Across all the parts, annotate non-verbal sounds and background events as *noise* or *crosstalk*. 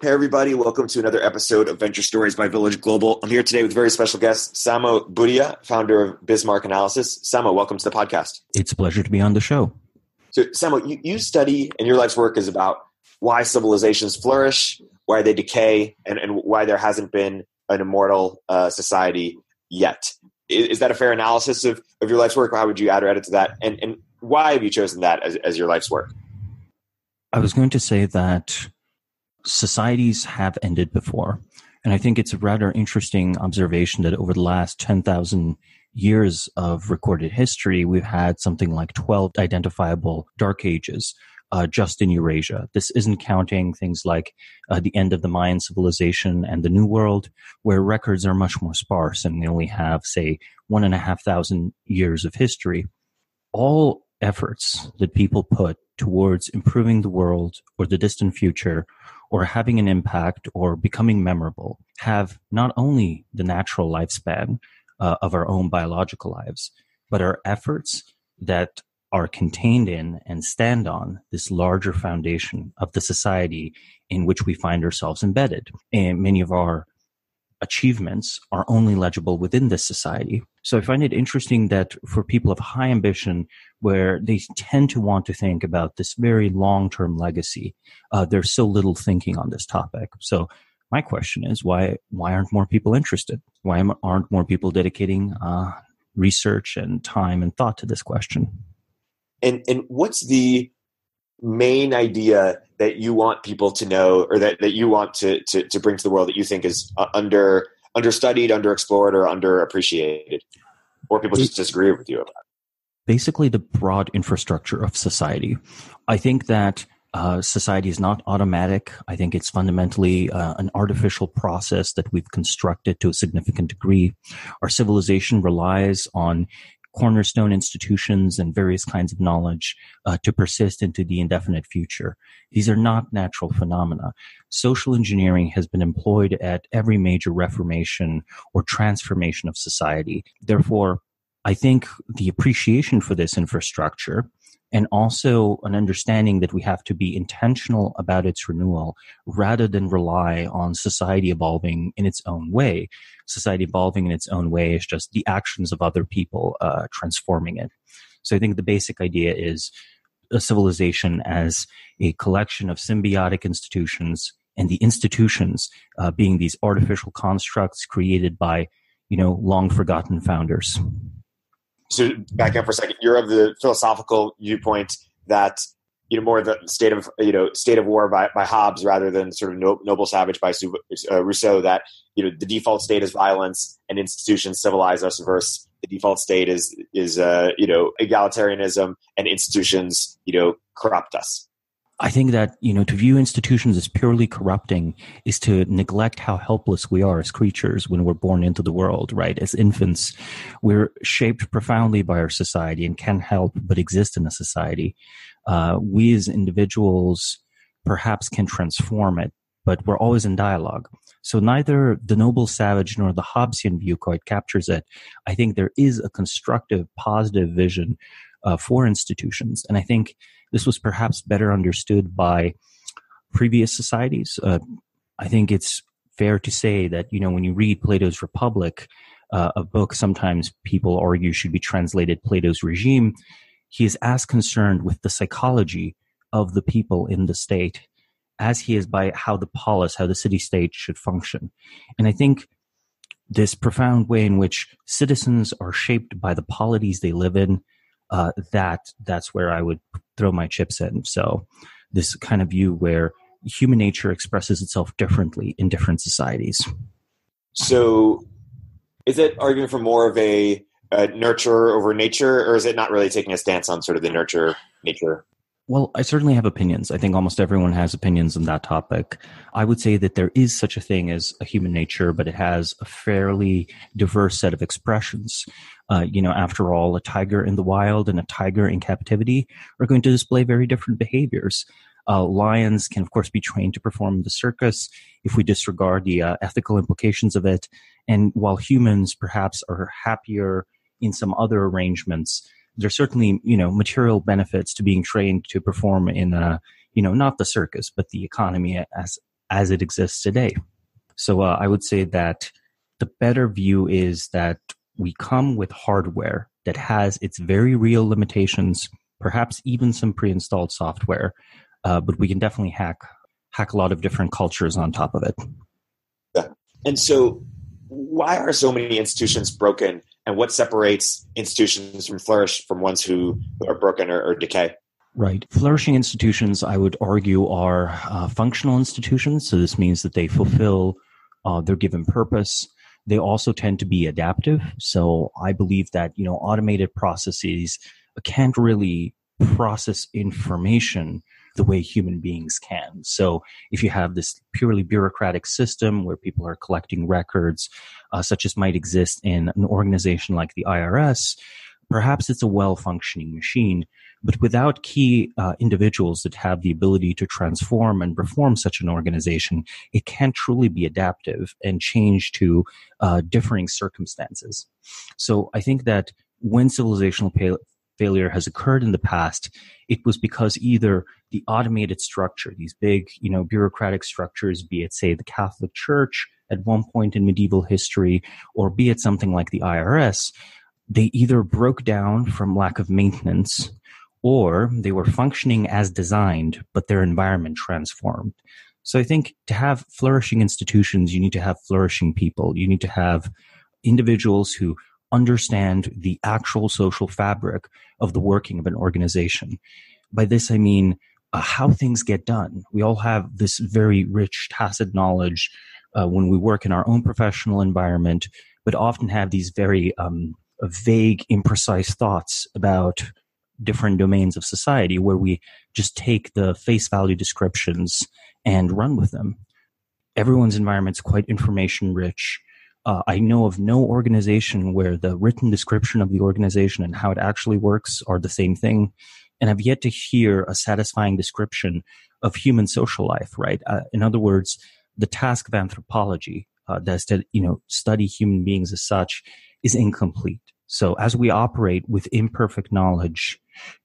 Hey, everybody. Welcome to another episode of Venture Stories by Village Global. I'm here today with very special guest, Samo Burja, founder of Bismarck Analysis. Samo, welcome to the podcast. It's a pleasure to be on the show. So, Samo, you, you study and your life's work is about why civilizations flourish, why they decay, and, and why there hasn't been an immortal uh, society yet. Is, is, that a fair analysis of, of your life's work? How would you add or edit to that? And, and why have you chosen that as, as your life's work? I was going to say that societies have ended before. And I think it's a rather interesting observation that over the last 10,000 years of recorded history, we've had something like 12 identifiable dark ages. Uh, just in Eurasia. This isn't counting things like uh, the end of the Mayan civilization and the New World, where records are much more sparse and we only have, say, one and a half thousand years of history. All efforts that people put towards improving the world or the distant future or having an impact or becoming memorable have not only the natural lifespan uh, of our own biological lives, but our efforts that are contained in and stand on this larger foundation of the society in which we find ourselves embedded. And many of our achievements are only legible within this society. So I find it interesting that for people of high ambition, where they tend to want to think about this very long term legacy, uh, there's so little thinking on this topic. So my question is why why aren't more people interested? Why aren't more people dedicating uh, research and time and thought to this question? And and what's the main idea that you want people to know or that, that you want to, to, to bring to the world that you think is uh, under understudied, underexplored, or underappreciated, or people just disagree with you about? Basically, the broad infrastructure of society. I think that uh, society is not automatic. I think it's fundamentally uh, an artificial process that we've constructed to a significant degree. Our civilization relies on cornerstone institutions and various kinds of knowledge uh, to persist into the indefinite future. These are not natural phenomena. Social engineering has been employed at every major reformation or transformation of society. Therefore, I think the appreciation for this infrastructure and also an understanding that we have to be intentional about its renewal rather than rely on society evolving in its own way. Society evolving in its own way is just the actions of other people uh, transforming it. So I think the basic idea is a civilization as a collection of symbiotic institutions and the institutions uh, being these artificial constructs created by you know long forgotten founders so back up for a second. You're of the philosophical viewpoint that you know more the state of you know state of war by, by Hobbes rather than sort of no, noble savage by uh, Rousseau. That you know the default state is violence and institutions civilize us versus the default state is is uh, you know egalitarianism and institutions you know corrupt us. I think that, you know, to view institutions as purely corrupting is to neglect how helpless we are as creatures when we're born into the world, right? As infants, we're shaped profoundly by our society and can't help but exist in a society. Uh, we as individuals perhaps can transform it, but we're always in dialogue. So neither the noble savage nor the Hobbesian view quite captures it. I think there is a constructive, positive vision uh, for institutions. And I think this was perhaps better understood by previous societies. Uh, I think it's fair to say that, you know, when you read Plato's Republic, uh, a book sometimes people argue should be translated Plato's regime, he is as concerned with the psychology of the people in the state as he is by how the polis, how the city state should function. And I think this profound way in which citizens are shaped by the polities they live in, uh, that that's where I would throw my chips in. So this kind of view where human nature expresses itself differently in different societies. So is it arguing for more of a, a nurture over nature, or is it not really taking a stance on sort of the nurture nature Well, I certainly have opinions. I think almost everyone has opinions on that topic. I would say that there is such a thing as a human nature, but it has a fairly diverse set of expressions. Uh, you know, after all, a tiger in the wild and a tiger in captivity are going to display very different behaviors. Uh, lions can, of course, be trained to perform in the circus if we disregard the uh, ethical implications of it. And while humans perhaps are happier in some other arrangements, there's certainly you know material benefits to being trained to perform in a you know not the circus but the economy as as it exists today. So uh, I would say that the better view is that we come with hardware that has its very real limitations, perhaps even some pre-installed software, uh, but we can definitely hack hack a lot of different cultures on top of it. Yeah. And so, why are so many institutions broken and what separates institutions from flourish from ones who are broken or, or decay? Right. Flourishing institutions, I would argue, are uh, functional institutions. So this means that they fulfill uh, their given purpose. They also tend to be adaptive. So I believe that, you know, automated processes can't really process information the way human beings can. So if you have this purely bureaucratic system where people are collecting records, uh, such as might exist in an organization like the IRS, perhaps it's a well functioning machine. But without key uh, individuals that have the ability to transform and reform such an organization, it can't truly be adaptive and change to uh, differing circumstances. So I think that when civilizational failure has occurred in the past, it was because either the automated structure, these big, you know, bureaucratic structures, be it, say, the Catholic Church at one point in medieval history, or be it something like the IRS, they either broke down from lack of maintenance or they were functioning as designed, but their environment transformed. So I think to have flourishing institutions, you need to have flourishing people. You need to have individuals who understand the actual social fabric of the working of an organization. By this, I mean uh, how things get done. We all have this very rich tacit knowledge uh, when we work in our own professional environment, but often have these very um, vague, imprecise thoughts about different domains of society where we just take the face value descriptions and run with them. Everyone's environment is quite information rich uh, I know of no organization where the written description of the organization and how it actually works are the same thing. And I've yet to hear a satisfying description of human social life, right? Uh, in other words, the task of anthropology, uh, that's to, you know, study human beings as such is incomplete. So as we operate with imperfect knowledge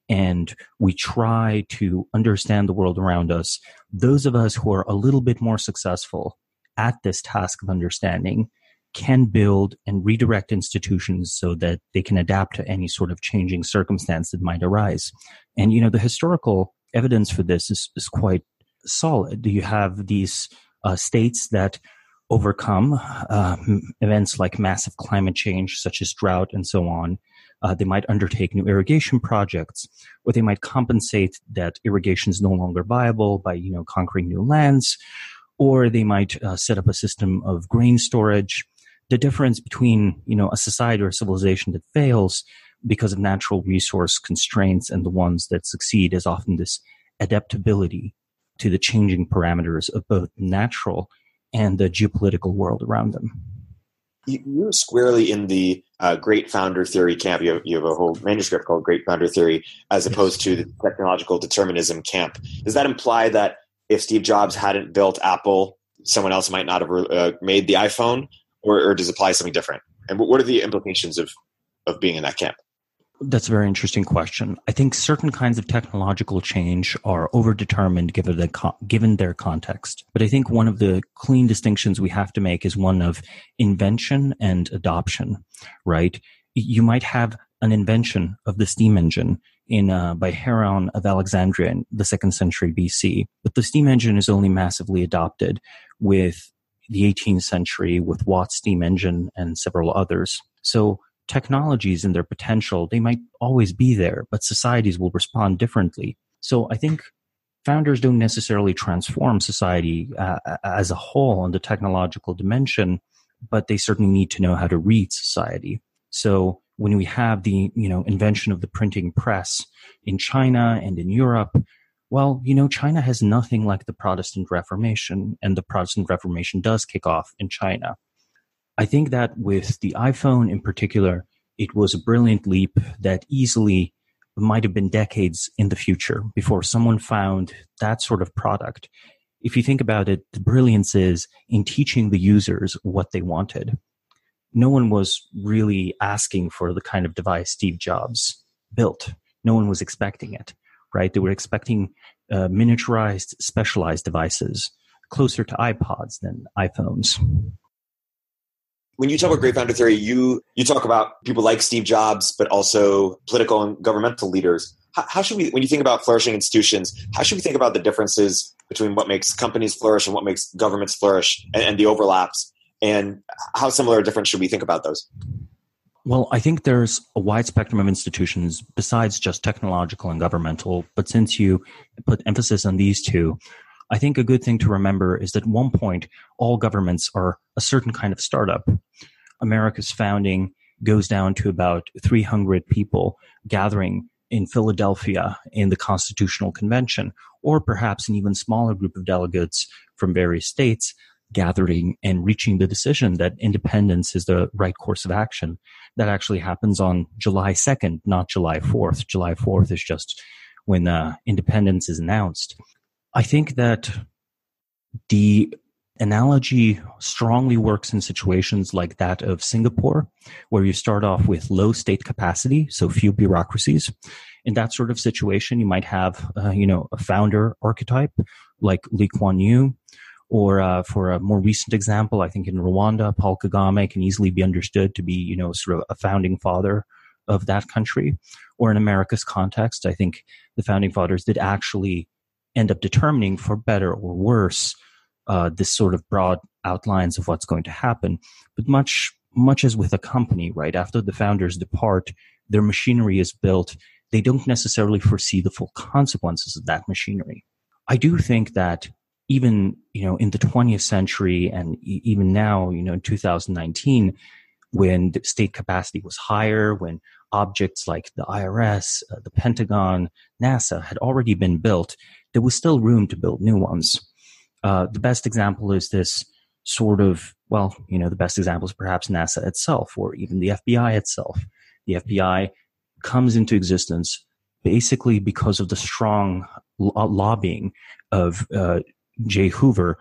and we try to understand the world around us, those of us who are a little bit more successful at this task of understanding can build and redirect institutions so that they can adapt to any sort of changing circumstance that might arise. And, you know, the historical evidence for this is, is quite solid. You have these uh, states that overcome uh, events like massive climate change, such as drought and so on. Uh, they might undertake new irrigation projects, or they might compensate that irrigation is no longer viable by, you know, conquering new lands, or they might uh, set up a system of grain storage the difference between you know a society or a civilization that fails because of natural resource constraints and the ones that succeed is often this adaptability to the changing parameters of both natural and the geopolitical world around them. You're squarely in the uh, great founder theory camp. You have, you have, a whole manuscript called Great Founder Theory, as opposed to the technological determinism camp. Does that imply that if Steve Jobs hadn't built Apple, someone else might not have uh, made the iPhone? or, or does it apply something different? And what are the implications of of being in that camp? That's a very interesting question. I think certain kinds of technological change are overdetermined given the given their context. But I think one of the clean distinctions we have to make is one of invention and adoption. Right? You might have an invention of the steam engine in uh, by Heron of Alexandria in the second century BC, but the steam engine is only massively adopted with the 18th century with Watt's steam engine and several others. So technologies and their potential, they might always be there, but societies will respond differently. So I think founders don't necessarily transform society uh, as a whole on the technological dimension, but they certainly need to know how to read society. So when we have the you know invention of the printing press in China and in Europe, well, you know, China has nothing like the Protestant Reformation, and the Protestant Reformation does kick off in China. I think that with the iPhone in particular, it was a brilliant leap that easily might have been decades in the future before someone found that sort of product. If you think about it, the brilliance is in teaching the users what they wanted. No one was really asking for the kind of device Steve Jobs built. No one was expecting it, right? They were expecting uh, miniaturized, specialized devices closer to iPods than iPhones when you talk about great founder theory, you you talk about people like Steve Jobs, but also political and governmental leaders. How, how, should we, when you think about flourishing institutions, how should we think about the differences between what makes companies flourish and what makes governments flourish, and, and the overlaps, and how similar or different should we think about those? Well, I think there's a wide spectrum of institutions besides just technological and governmental. But since you put emphasis on these two, I think a good thing to remember is that at one point, all governments are a certain kind of startup. America's founding goes down to about 300 people gathering in Philadelphia in the Constitutional Convention, or perhaps an even smaller group of delegates from various states gathering and reaching the decision that independence is the right course of action. That actually happens on July 2nd, not July 4th. July 4th is just when uh, independence is announced. I think that the analogy strongly works in situations like that of Singapore, where you start off with low state capacity, so few bureaucracies. In that sort of situation, you might have, uh, you know, a founder archetype like Lee Kuan Yew, or uh, for a more recent example, I think in Rwanda, Paul Kagame can easily be understood to be, you know, sort of a founding father of that country. Or in America's context, I think the founding fathers did actually end up determining for better or worse uh, this sort of broad outlines of what's going to happen. But much much as with a company, right after the founders depart, their machinery is built. They don't necessarily foresee the full consequences of that machinery. I do think that even you know in the 20th century and even now, you know, in 2019, when the state capacity was higher, when objects like the IRS, uh, the Pentagon, NASA had already been built, there was still room to build new ones. Uh, the best example is this sort of, well, you know, the best example is perhaps NASA itself or even the FBI itself. The FBI comes into existence basically because of the strong lo- lobbying of uh, J. Hoover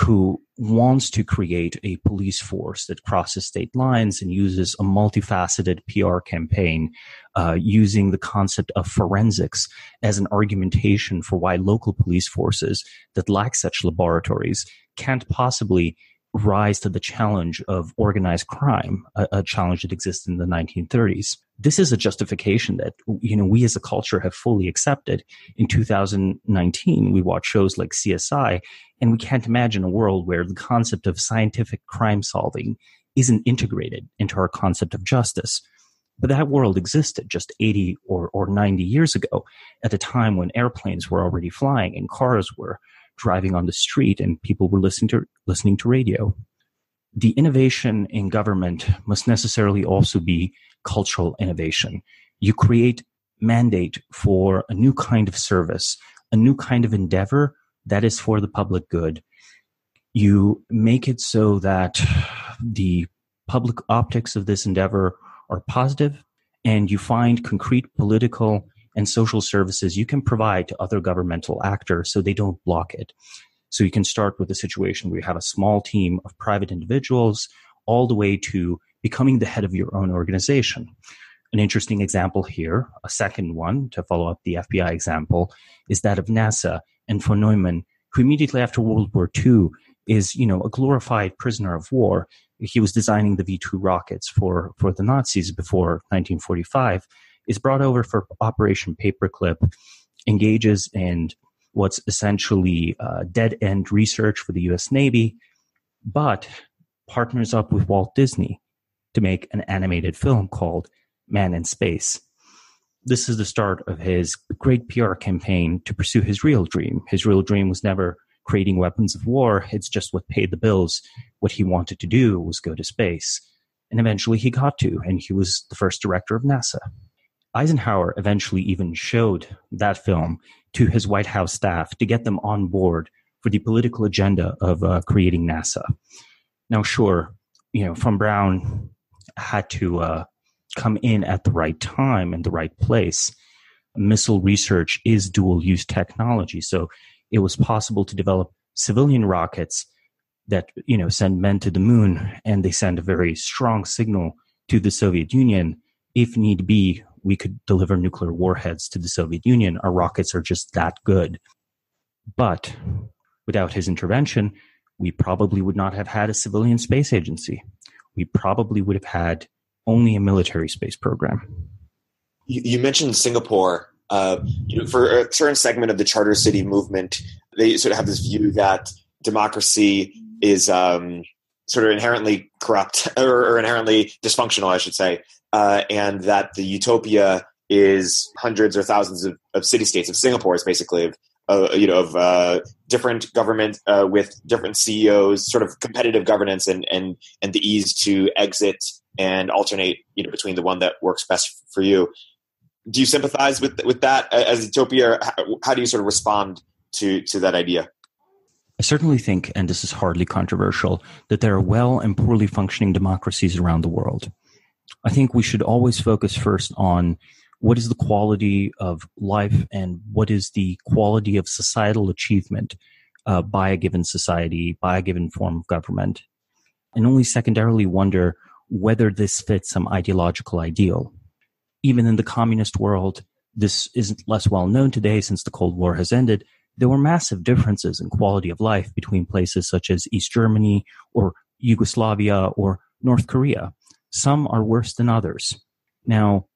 who wants to create a police force that crosses state lines and uses a multifaceted PR campaign uh, using the concept of forensics as an argumentation for why local police forces that lack such laboratories can't possibly rise to the challenge of organized crime, a, a, challenge that existed in the 1930s. This is a justification that you know we as a culture have fully accepted. In 2019, we watch shows like CSI, and we can't imagine a world where the concept of scientific crime solving isn't integrated into our concept of justice. But that world existed just 80 or, or 90 years ago at a time when airplanes were already flying and cars were driving on the street and people were listening to listening to radio. The innovation in government must necessarily also be cultural innovation. You create mandate for a new kind of service, a new kind of endeavor that is for the public good. You make it so that the public optics of this endeavor are positive and you find concrete political and social services you can provide to other governmental actors so they don't block it. So you can start with a situation where you have a small team of private individuals all the way to becoming the head of your own organization. An interesting example here, a second one to follow up the FBI example, is that of NASA and von Neumann, who immediately after World War II is, you know, a glorified prisoner of war. He was designing the V2 rockets for, for the Nazis before 1945 is brought over for Operation Paperclip, engages in what's essentially uh, dead end research for the US Navy, but partners up with Walt Disney to make an animated film called Man in Space. This is the start of his great PR campaign to pursue his real dream. His real dream was never creating weapons of war, it's just what paid the bills. What he wanted to do was go to space. And eventually he got to, and he was the first director of NASA. Eisenhower eventually even showed that film to his White House staff to get them on board for the political agenda of uh, creating NASA. Now, sure, you know, von Braun had to uh, come in at the right time and the right place. Missile research is dual use technology, so it was possible to develop civilian rockets that you know send men to the moon, and they send a very strong signal to the Soviet Union. If need be, we could deliver nuclear warheads to the Soviet Union. Our rockets are just that good. But without his intervention, we probably would not have had a civilian space agency. We probably would have had only a military space program. You, you mentioned Singapore. Uh, you know, for a certain segment of the Charter City movement, they sort of have this view that democracy is um, sort of inherently corrupt or, or, inherently dysfunctional, I should say, uh, and that the utopia is hundreds or thousands of, of city states of Singapore is basically of uh, you know of uh, different government uh, with different CEOs, sort of competitive governance and and and the ease to exit and alternate you know between the one that works best for you. Do you sympathize with with that as utopia? How, how do you sort of respond to to that idea? I certainly think, and this is hardly controversial, that there are well and poorly functioning democracies around the world. I think we should always focus first on what is the quality of life and what is the quality of societal achievement uh, by a given society, by a given form of government, and only secondarily wonder whether this fits some ideological ideal. Even in the communist world, this isn't less well known today since the Cold War has ended. There were massive differences in quality of life between places such as East Germany or Yugoslavia or North Korea. Some are worse than others. Now,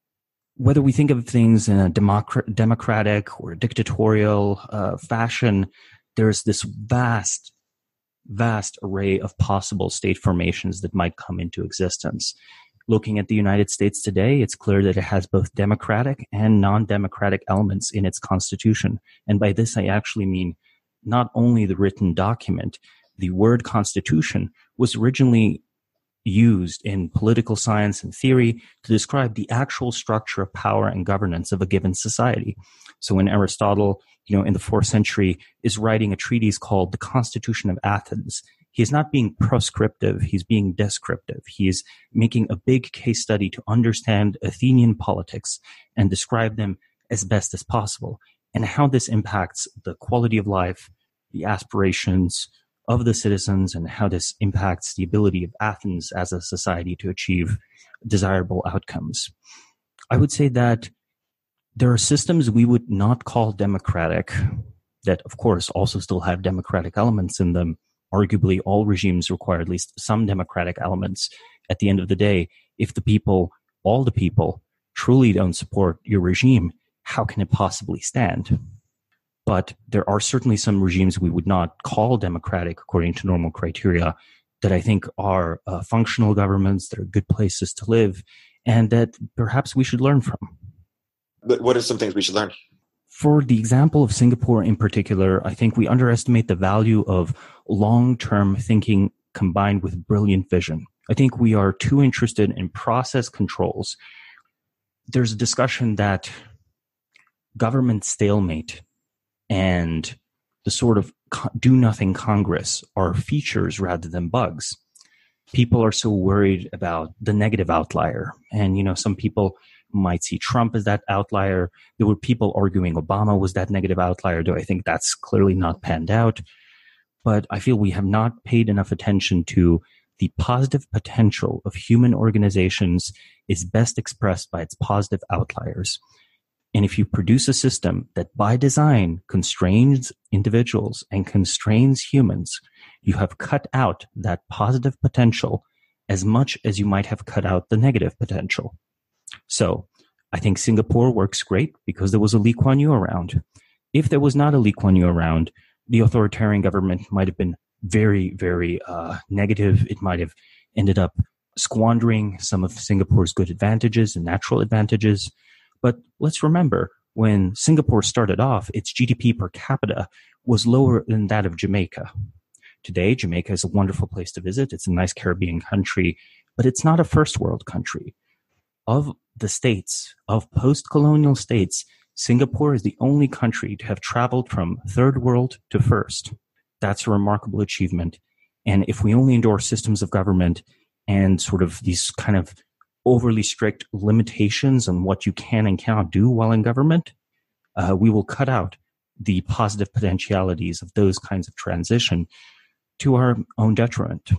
whether we think of things in a democratic or dictatorial uh, fashion, there's this vast, vast array of possible state formations that might come into existence. Looking at the United States today, it's clear that it has both democratic and non democratic elements in its constitution. And by this, I actually mean not only the written document, the word constitution was originally used in political science and theory to describe the actual structure of power and governance of a given society. So when Aristotle, you know, in the fourth century is writing a treatise called the Constitution of Athens, he is not being proscriptive, he's being descriptive. He is making a big case study to understand Athenian politics and describe them as best as possible and how this impacts the quality of life, the aspirations, of the citizens and how this impacts the ability of Athens as a society to achieve desirable outcomes. I would say that there are systems we would not call democratic that, of course, also still have democratic elements in them. Arguably, all regimes require at least some democratic elements. At the end of the day, if the people, all the people, truly don't support your regime, how can it possibly stand? But there are certainly some regimes we would not call democratic according to normal criteria that I think are uh, functional governments, that are good places to live, and that perhaps we should learn from. But what are some things we should learn? For the example of Singapore in particular, I think we underestimate the value of long term thinking combined with brilliant vision. I think we are too interested in process controls. There's a discussion that government stalemate and the sort of do nothing Congress are features rather than bugs. People are so worried about the negative outlier. And, you know, some people might see Trump as that outlier. There were people arguing Obama was that negative outlier, Do I think that's clearly not panned out. But I feel we have not paid enough attention to the positive potential of human organizations is best expressed by its positive outliers. And if you produce a system that by design constrains individuals and constrains humans, you have cut out that positive potential as much as you might have cut out the negative potential. So I think Singapore works great because there was a Lee Kuan Yew around. If there was not a Lee Kuan Yew around, the authoritarian government might have been very, very uh, negative. It might have ended up squandering some of Singapore's good advantages and natural advantages. But let's remember when Singapore started off, its GDP per capita was lower than that of Jamaica. Today, Jamaica is a wonderful place to visit. It's a nice Caribbean country, but it's not a first world country. Of the states, of post colonial states, Singapore is the only country to have traveled from third world to first. That's a remarkable achievement. And if we only endorse systems of government and sort of these kind of overly strict limitations on what you can and cannot do while in government, uh, we will cut out the positive potentialities of those kinds of transition to our own detriment.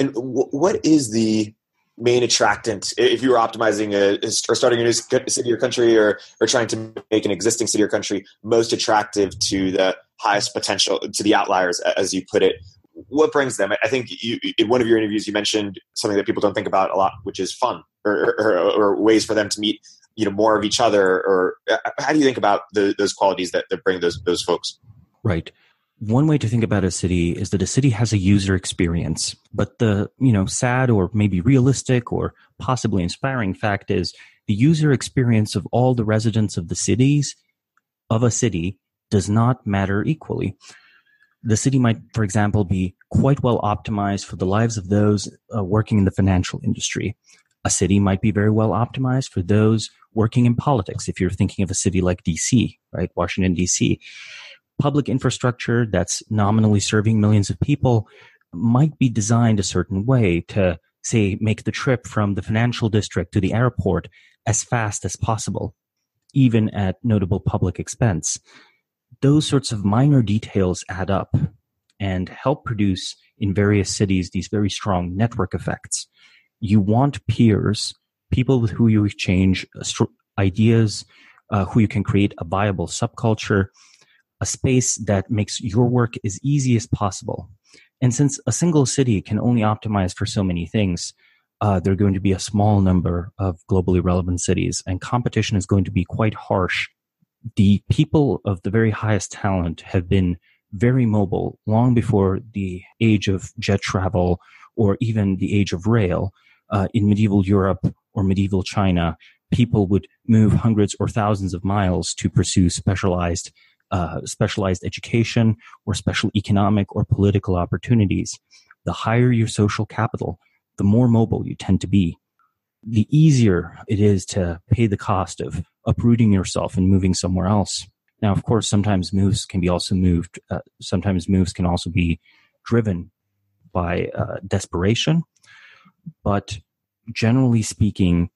And w- what is the main attractant if you were optimizing a, or starting a new city or country or, or trying to make an existing city or country most attractive to the highest potential to the outliers as you put it what brings them? I think you, in one of your interviews you mentioned something that people don't think about a lot which is fun or, or, or ways for them to meet you know more of each other or uh, how do you think about the, those qualities that, that bring those those folks? Right one way to think about a city is that a city has a user experience but the you know sad or maybe realistic or possibly inspiring fact is the user experience of all the residents of the cities of a city does not matter equally. The city might for example be quite well optimized for the lives of those uh, working in the financial industry. A city might be very well optimized for those working in politics if you're thinking of a city like dc right? Washington dc public infrastructure that's nominally serving millions of people might be designed a certain way to say make the trip from the financial district to the airport as fast as possible even at notable public expense. Those sorts of minor details add up and help produce in various cities these very strong network effects. You want peers people with who you exchange ideas uh, who you can create a viable subculture a space that makes your work as easy as possible. And since a single city can only optimize for so many things, uh, there are going to be a small number of globally relevant cities, and competition is going to be quite harsh. The people of the very highest talent have been very mobile long before the age of jet travel or even the age of rail. Uh, in medieval Europe or medieval China, people would move hundreds or thousands of miles to pursue specialized uh, specialized education or special economic or political opportunities. The higher your social capital, the more mobile you tend to be. The easier it is to pay the cost of uprooting yourself and moving somewhere else. Now, of course, sometimes moves can be also moved. Uh, sometimes moves can also be driven by uh, desperation. But generally speaking,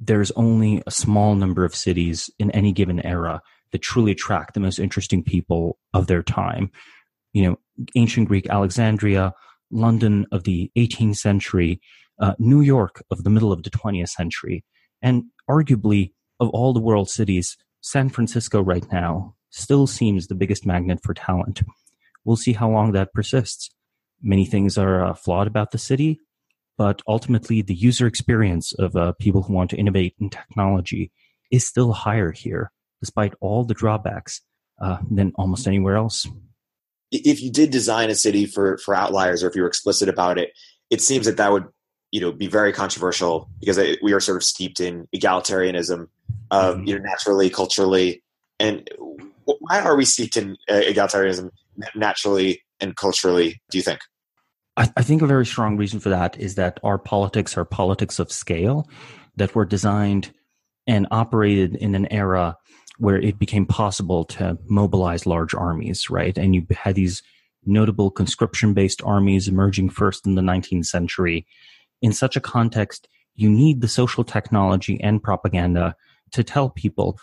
there's only a small number of cities in any given era that truly attract the most interesting people of their time. You know, ancient Greek Alexandria, London of the 18th century, uh, New York of the middle of the 20th century, and arguably of all the world cities, San Francisco right now still seems the biggest magnet for talent. We'll see how long that persists. Many things are uh, flawed about the city, but ultimately the user experience of uh, people who want to innovate in technology is still higher here despite all the drawbacks, uh, than almost anywhere else. If you did design a city for for outliers, or if you were explicit about it, it seems that that would you know be very controversial because we are sort of steeped in egalitarianism, um, mm-hmm. you know, naturally, culturally, and why are we steeped in uh, egalitarianism naturally and culturally? Do you think? I, I think a very strong reason for that is that our politics are politics of scale that were designed and operated in an era where it became possible to mobilize large armies, right? And you had these notable conscription based armies emerging first in the 19th century. In such a context, you need the social technology and propaganda to tell people,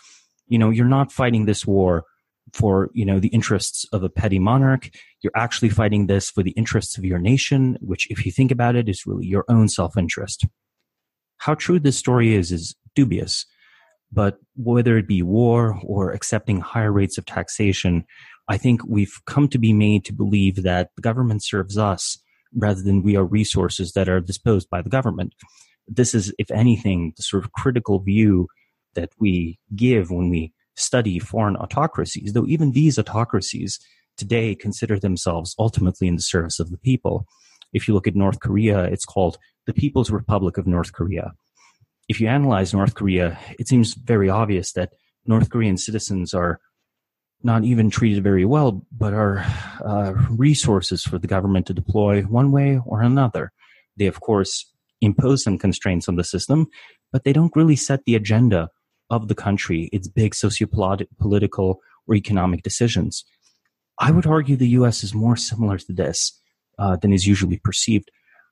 you know, you're not fighting this war for, you know, the interests of a petty monarch. You're actually fighting this for the interests of your nation, which, if you think about it, is really your own self interest. How true this story is, is dubious. But whether it be war or accepting higher rates of taxation, I think we've come to be made to believe that the government serves us rather than we are resources that are disposed by the government. This is, if anything, the sort of critical view that we give when we study foreign autocracies, though even these autocracies today consider themselves ultimately in the service of the people. If you look at North Korea, it's called the People's Republic of North Korea if you analyze North Korea, it seems very obvious that North Korean citizens are not even treated very well, but are uh, resources for the government to deploy one way or another. They, of course, impose some constraints on the system, but they don't really set the agenda of the country, its big sociopolitical or economic decisions. I would argue the US is more similar to this uh, than is usually perceived.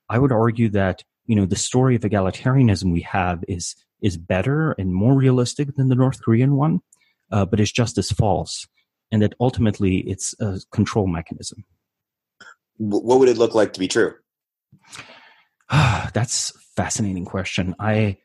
I would argue that you know the story of egalitarianism we have is is better and more realistic than the North Korean one, uh, but it's just as false, and that ultimately it's a control mechanism. What would it look like to be true? *sighs* That's a fascinating question. I,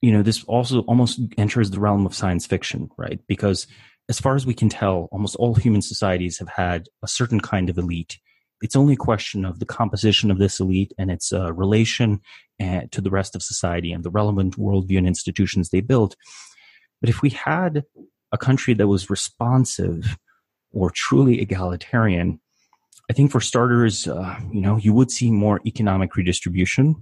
you know, this also almost enters the realm of science fiction, right? Because as far as we can tell, almost all human societies have had a certain kind of elite. It's only a question of the composition of this elite and its uh, relation uh, to the rest of society and the relevant worldview and institutions they built. But if we had a country that was responsive or truly egalitarian, I think for starters, uh, you know, you would see more economic redistribution,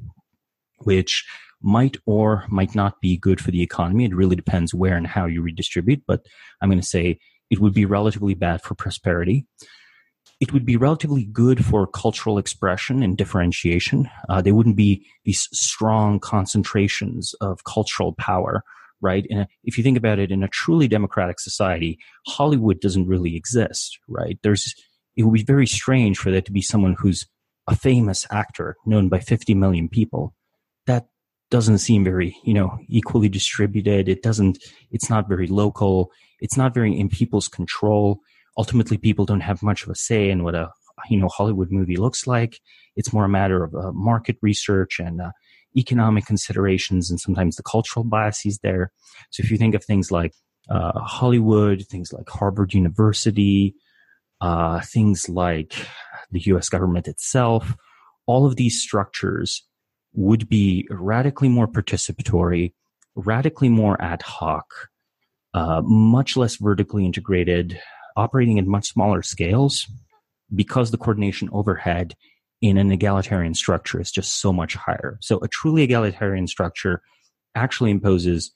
which might or might not be good for the economy. It really depends where and how you redistribute, but I'm going to say it would be relatively bad for prosperity. It would be relatively good for cultural expression and differentiation. Uh, there wouldn't be these strong concentrations of cultural power, right? And if you think about it, in a truly democratic society, Hollywood doesn't really exist, right? There's it would be very strange for there to be someone who's a famous actor known by 50 million people. That doesn't seem very, you know, equally distributed. It doesn't, it's not very local. It's not very in people's control. Ultimately, people don't have much of a say in what a, you know, Hollywood movie looks like. It's more a matter of uh, market research and uh, economic considerations and sometimes the cultural biases there. So if you think of things like uh, Hollywood, things like Harvard University, uh, things like the US government itself, all of these structures would be radically more participatory, radically more ad hoc, uh, much less vertically integrated, operating at much smaller scales because the coordination overhead in an egalitarian structure is just so much higher. So a truly egalitarian structure actually imposes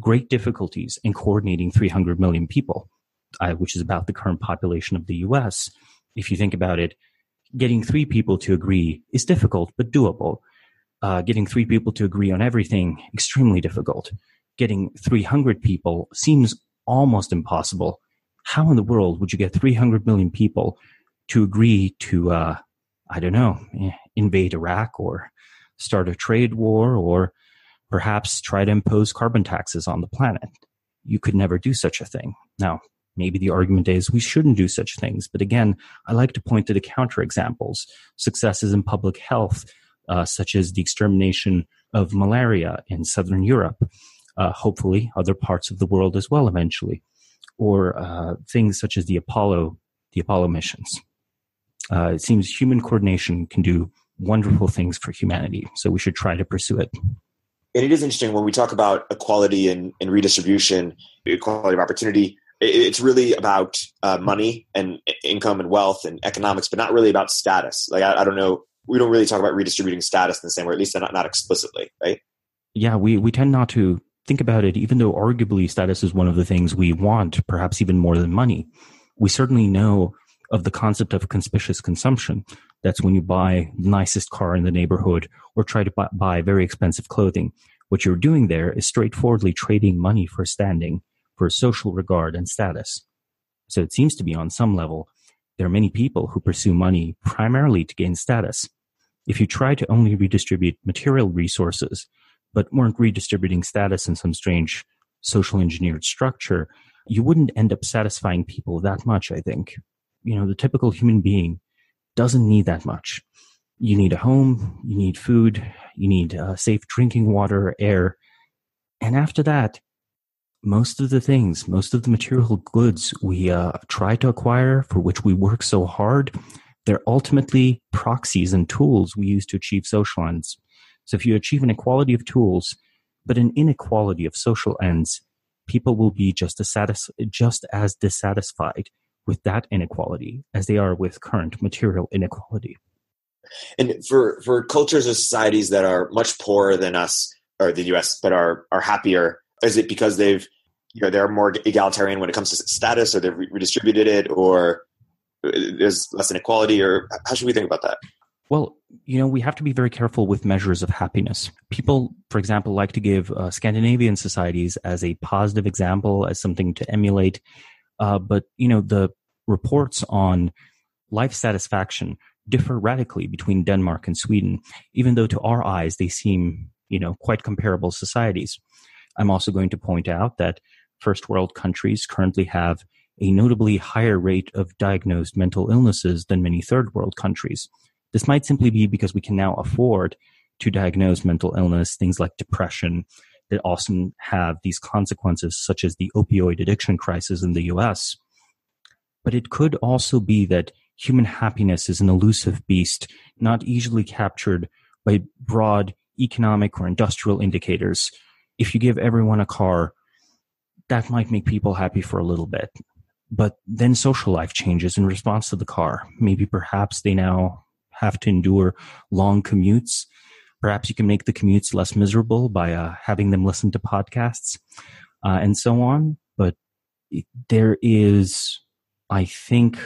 great difficulties in coordinating 300 million people uh, which is about the current population of the US, if you think about it, getting three people to agree is difficult but doable. Uh, getting three people to agree on everything extremely difficult. Getting 300 people seems almost impossible. How in the world would you get 300 million people to agree to, uh, I don't know, invade Iraq or start a trade war or perhaps try to impose carbon taxes on the planet? You could never do such a thing. Now, Maybe the argument is we shouldn't do such things. But again, I like to point to the counterexamples, successes in public health, uh, such as the extermination of malaria in southern Europe, uh, hopefully other parts of the world as well eventually, or uh, things such as the Apollo, the Apollo missions. Uh, it seems human coordination can do wonderful things for humanity, so we should try to pursue it. And it is interesting when we talk about equality and, and redistribution, equality of opportunity it's really about uh, money and income and wealth and economics, but not really about status. Like I, I, don't know, we don't really talk about redistributing status in the same way, at least not, not explicitly, right? Yeah, we we tend not to think about it, even though arguably status is one of the things we want, perhaps even more than money. We certainly know of the concept of conspicuous consumption. That's when you buy the nicest car in the neighborhood or try to buy, very expensive clothing. What you're doing there is straightforwardly trading money for standing for social regard and status. So it seems to be on some level, there are many people who pursue money primarily to gain status. If you try to only redistribute material resources, but weren't redistributing status in some strange social engineered structure, you wouldn't end up satisfying people that much, I think. You know, the typical human being doesn't need that much. You need a home, you need food, you need uh, safe drinking water, air. And after that, most of the things, most of the material goods we uh, try to acquire, for which we work so hard, they're ultimately proxies and tools we use to achieve social ends. So if you achieve an equality of tools, but an inequality of social ends, people will be just as, satis- just as dissatisfied with that inequality as they are with current material inequality. And for, for cultures or societies that are much poorer than us or the US, but are, are happier, is it because they've you know they're more egalitarian when it comes to status or they've redistributed it or uh, there's less inequality or how should we think about that Well, you know, we have to be very careful with measures of happiness. People, for example, like to give uh, Scandinavian societies as a positive example, as something to emulate. Uh, but, you know, the reports on life satisfaction differ radically between Denmark and Sweden, even though to our eyes they seem, you know, quite comparable societies. I'm also going to point out that first world countries currently have a notably higher rate of diagnosed mental illnesses than many third world countries. This might simply be because we can now afford to diagnose mental illness, things like depression, that often have these consequences, such as the opioid addiction crisis in the US. But it could also be that human happiness is an elusive beast, not easily captured by broad economic or industrial indicators. If you give everyone a car, that might make people happy for a little bit. But then social life changes in response to the car. Maybe perhaps they now have to endure long commutes. Perhaps you can make the commutes less miserable by uh, having them listen to podcasts uh, and so on. But there is, I think,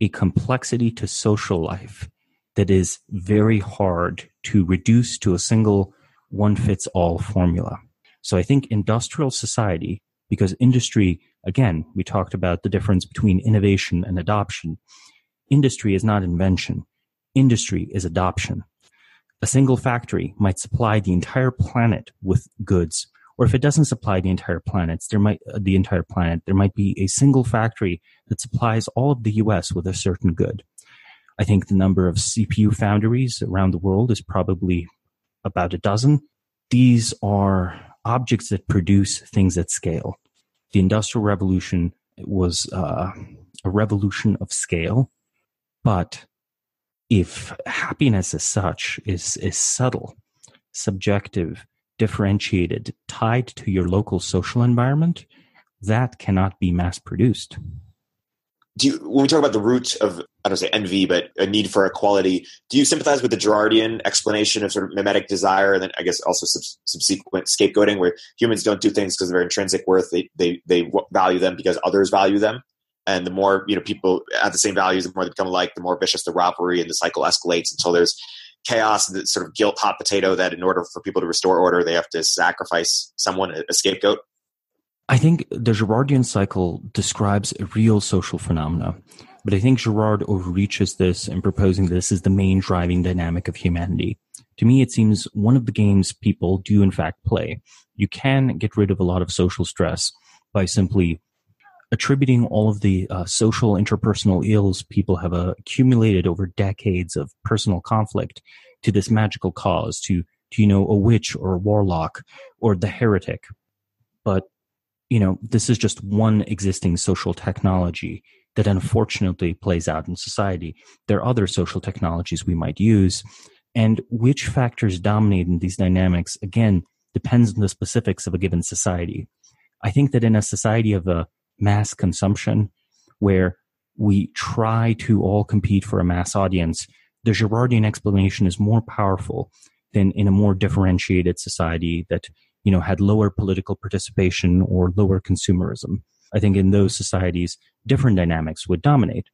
a complexity to social life that is very hard to reduce to a single one fits all formula. So I think industrial society, because industry, again, we talked about the difference between innovation and adoption. Industry is not invention industry is adoption. A single factory might supply the entire planet with goods, or if it doesn't supply the entire planet, there might uh, the entire planet, there might be a single factory that supplies all of the U.S. with a certain good. I think the number of CPU foundries around the world is probably about a dozen. These are objects that produce things at scale. The Industrial Revolution was uh, a revolution of scale, but if happiness as such is is subtle, subjective, differentiated, tied to your local social environment, that cannot be mass produced. Do you, when we talk about the root of I don't say envy, but a need for equality, do you sympathize with the Girardian explanation of sort of mimetic desire, and then I guess also sub- subsequent scapegoating, where humans don't do things because of their intrinsic worth; they they they value them because others value them and the more you know people have the same values, the more they become alike, the more vicious the rivalry, and the cycle escalates until there's chaos and the sort of guilt hot potato that in order for people to restore order, they have to sacrifice someone, a scapegoat. I think the Girardian cycle describes a real social phenomena, but I think Girard overreaches this in proposing this as the main driving dynamic of humanity. To me, it seems one of the games people do in fact play. You can get rid of a lot of social stress by simply attributing all of the uh, social interpersonal ills people have uh, accumulated over decades of personal conflict to this magical cause, to, to, you know, a witch or a warlock or the heretic. But, you know, this is just one existing social technology that unfortunately plays out in society. There are other social technologies we might use. And which factors dominate in these dynamics, again, depends on the specifics of a given society. I think that in a society of a mass consumption where we try to all compete for a mass audience, the Girardian explanation is more powerful than in a more differentiated society that you know had lower political participation or lower consumerism. I think in those societies, different dynamics would dominate.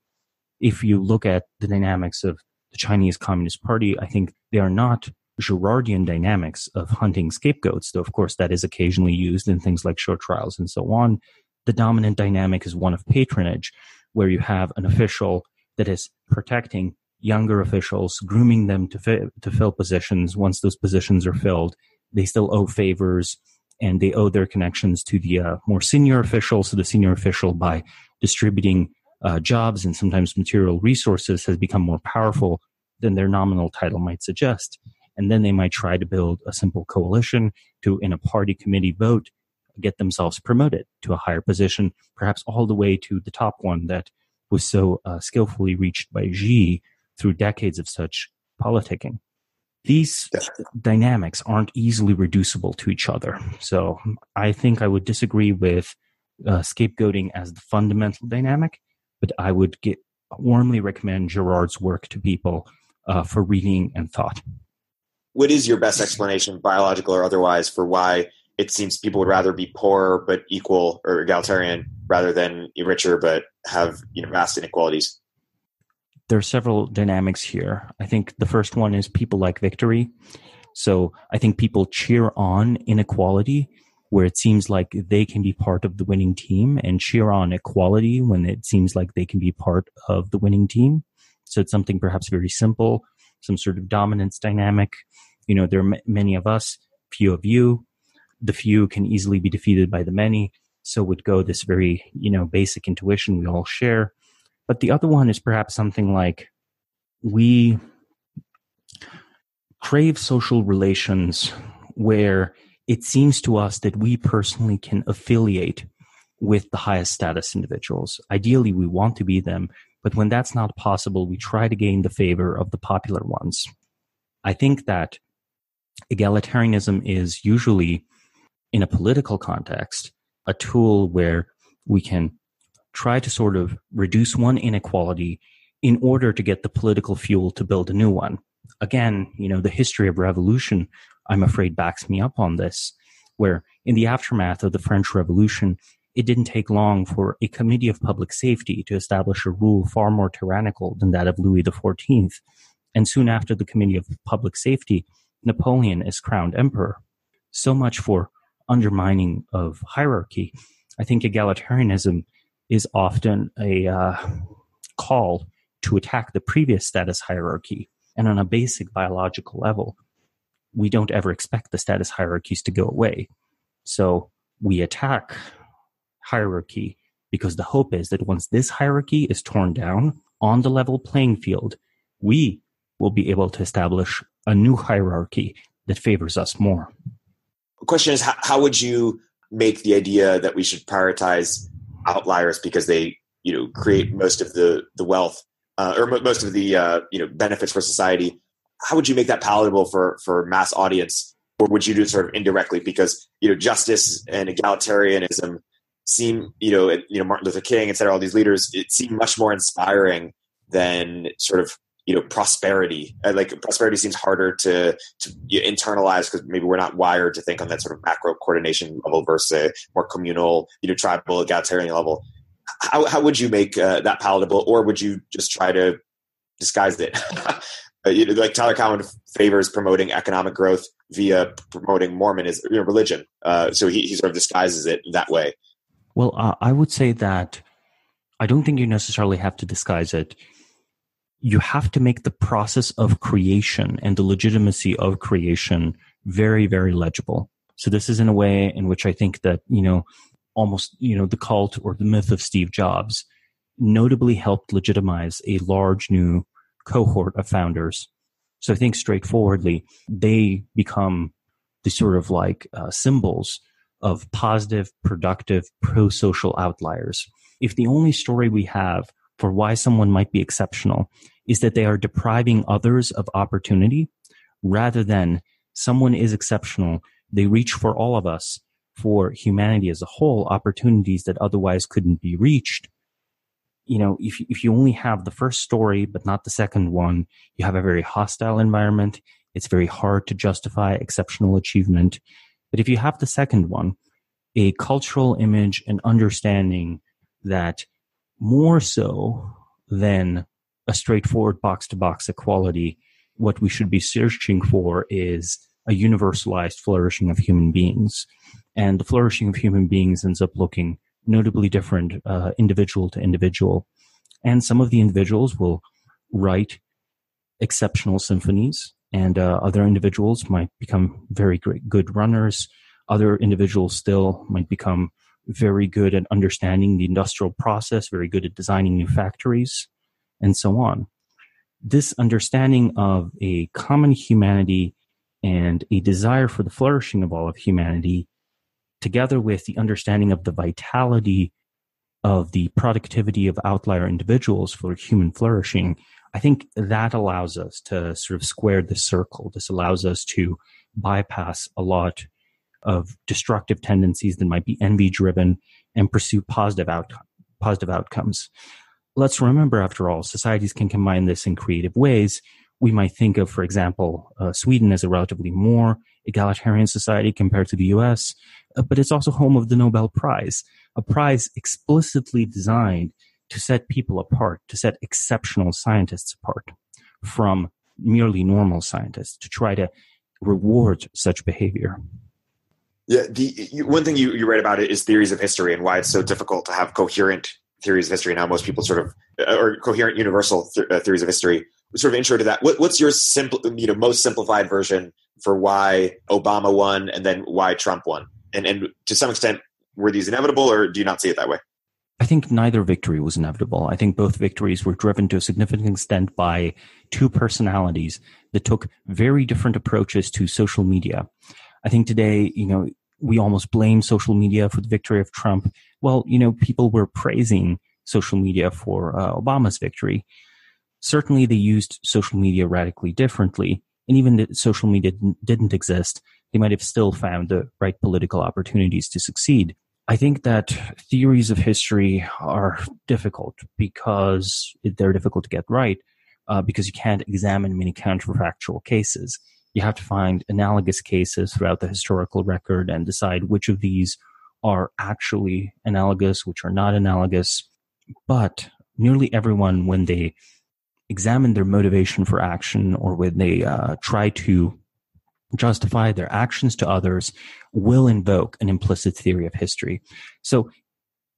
If you look at the dynamics of the Chinese Communist Party, I think they are not Girardian dynamics of hunting scapegoats, though of course that is occasionally used in things like show trials and so on the dominant dynamic is one of patronage, where you have an official that is protecting younger officials, grooming them to, fi- to fill positions. Once those positions are filled, they still owe favors and they owe their connections to the uh, more senior official. So the senior official, by distributing uh, jobs and sometimes material resources, has become more powerful than their nominal title might suggest. And then they might try to build a simple coalition to, in a party committee vote, get themselves promoted to a higher position, perhaps all the way to the top one that was so uh, skillfully reached by Xi through decades of such politicking. These dynamics aren't easily reducible to each other. So I think I would disagree with uh, scapegoating as the fundamental dynamic, but I would get, warmly recommend Girard's work to people uh, for reading and thought. What is your best explanation, biological or otherwise, for why it seems people would rather be poor but equal or egalitarian rather than richer but have you know vast inequalities. there are several dynamics here. I think the first one is people like victory. So I think people cheer on inequality where it seems like they can be part of the winning team and cheer on equality when it seems like they can be part of the winning team. So it's something perhaps very simple, some sort of dominance dynamic. You know, there are m- many of us, few of you. The few can easily be defeated by the many. So would go this very, you know, basic intuition we all share. But the other one is perhaps something like we crave social relations where it seems to us that we personally can affiliate with the highest status individuals. Ideally, we want to be them, but when that's not possible, we try to gain the favor of the popular ones. I think that egalitarianism is usually, in a political context, a tool where we can try to sort of reduce one inequality in order to get the political fuel to build a new one. Again, you know, the history of revolution, I'm afraid, backs me up on this, where in the aftermath of the French Revolution, it didn't take long for a committee of public safety to establish a rule far more tyrannical than that of Louis XIV. And soon after the committee of public safety, Napoleon is crowned emperor. So much for undermining of hierarchy. I think egalitarianism is often a uh, call to attack the previous status hierarchy. And on a basic biological level, we don't ever expect the status hierarchies to go away. So we attack hierarchy because the hope is that once this hierarchy is torn down on the level playing field, we will be able to establish a new hierarchy that favors us more. The question is how, how would you make the idea that we should prioritize outliers because they you know create most of the the wealth uh, or most of the uh, you know benefits for society? How would you make that palatable for for mass audience? Or would you do it sort of indirectly because you know justice and egalitarianism seem you know you know martin luther king et cetera all these leaders it seemed much more inspiring than sort of you know prosperity. Uh, like prosperity seems harder to to internalize because maybe we're not wired to think on that sort of macro coordination level versus a more communal you know tribal egalitarian level. How, how would you make uh, that palatable or would you just try to disguise it? *laughs* Uh, you know, like tyler cowen favors promoting economic growth via promoting mormonism you know, religion. Uh, so he, he sort of disguises it that way. Well uh, i would say that i don't think you necessarily have to disguise it you have to make the process of creation and the legitimacy of creation very, very legible. So this is in a way in which I think that, you know, almost, you know, the cult or the myth of Steve Jobs notably helped legitimize a large new cohort of founders. So I think straightforwardly, they become the sort of like uh, symbols of positive, productive, pro social outliers. If the only story we have for why someone might be exceptional is that they are depriving others of opportunity rather than someone is exceptional. They reach for all of us, for humanity as a whole, opportunities that otherwise couldn't be reached. You know, if, if you only have the first story, but not the second one, you have a very hostile environment. It's very hard to justify exceptional achievement. But if you have the second one, a cultural image and understanding that more so than a straightforward box to box equality. What we should be searching for is a universalized flourishing of human beings. And the flourishing of human beings ends up looking notably different, uh, individual to individual. And some of the individuals will write exceptional symphonies, and uh, other individuals might become very great, good runners. Other individuals still might become very good at understanding the industrial process, very good at designing new factories and so on. This understanding of a common humanity and a desire for the flourishing of all of humanity, together with the understanding of the vitality of the productivity of outlier individuals for human flourishing, I think that allows us to sort of square the circle. This allows us to bypass a lot of destructive tendencies that might be envy driven and pursue positive outcome, positive outcomes let's remember, after all, societies can combine this in creative ways. We might think of, for example, uh, Sweden as a relatively more egalitarian society compared to the US, uh, but it's also home of the Nobel Prize, a prize explicitly designed to set people apart, to set exceptional scientists apart from merely normal scientists, to try to reward such behavior. Yeah, the one thing you, you write about it is theories of history and why it's so difficult to have coherent theories of history. Now, most people sort of uh, or coherent universal th- uh, theories of history. Sort of intro to that. What, what's your simple, you know, most simplified version for why Obama won and then why Trump won? And and to some extent, were these inevitable, or do you not see it that way? I think neither victory was inevitable. I think both victories were driven to a significant extent by two personalities that took very different approaches to social media. I think today, you know, we almost blame social media for the victory of Trump. Well, you know, people were praising social media for uh, Obama's victory. Certainly, they used social media radically differently. And even if social media didn't exist, they might have still found the right political opportunities to succeed. I think that theories of history are difficult because they're difficult to get right, uh, because you can't examine many counterfactual cases you have to find analogous cases throughout the historical record and decide which of these are actually analogous, which are not analogous. But nearly everyone, when they examine their motivation for action or when they uh, try to justify their actions to others, will invoke an implicit theory of history. So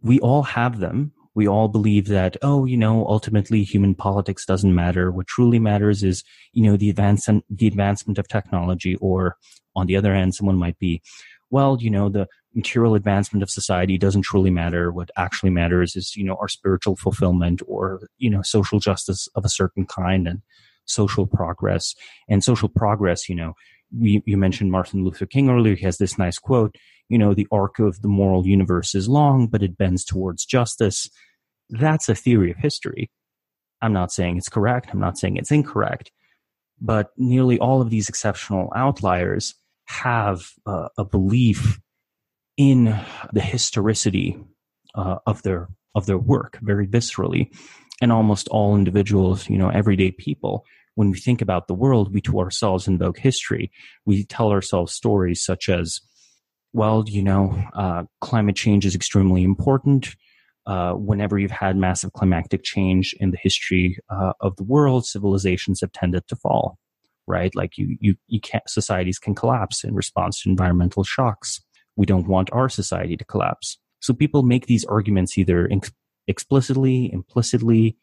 we all have them we all believe that, oh, you know, ultimately human politics doesn't matter. What truly matters is, you know, the advance the advancement of technology. Or on the other hand, someone might be, well, you know, the material advancement of society doesn't truly matter. What actually matters is, you know, our spiritual fulfillment or, you know, social justice of a certain kind and social progress. And social progress, you know, we, you mentioned Martin Luther King earlier. He has this nice quote, you know, the arc of the moral universe is long, but it bends towards justice. That's a theory of history. I'm not saying it's correct. I'm not saying it's incorrect. But nearly all of these exceptional outliers have uh, a belief in the historicity uh, of their of their work very viscerally and almost all individuals you know everyday people when we think about the world, we to ourselves invoke history. We tell ourselves stories such as, well, you know, uh, climate change is extremely important. Uh, whenever you've had massive climatic change in the history uh, of the world, civilizations have tended to fall, right? Like you, you, you can't, societies can collapse in response to environmental shocks. We don't want our society to collapse. So people make these arguments either ex- explicitly, implicitly,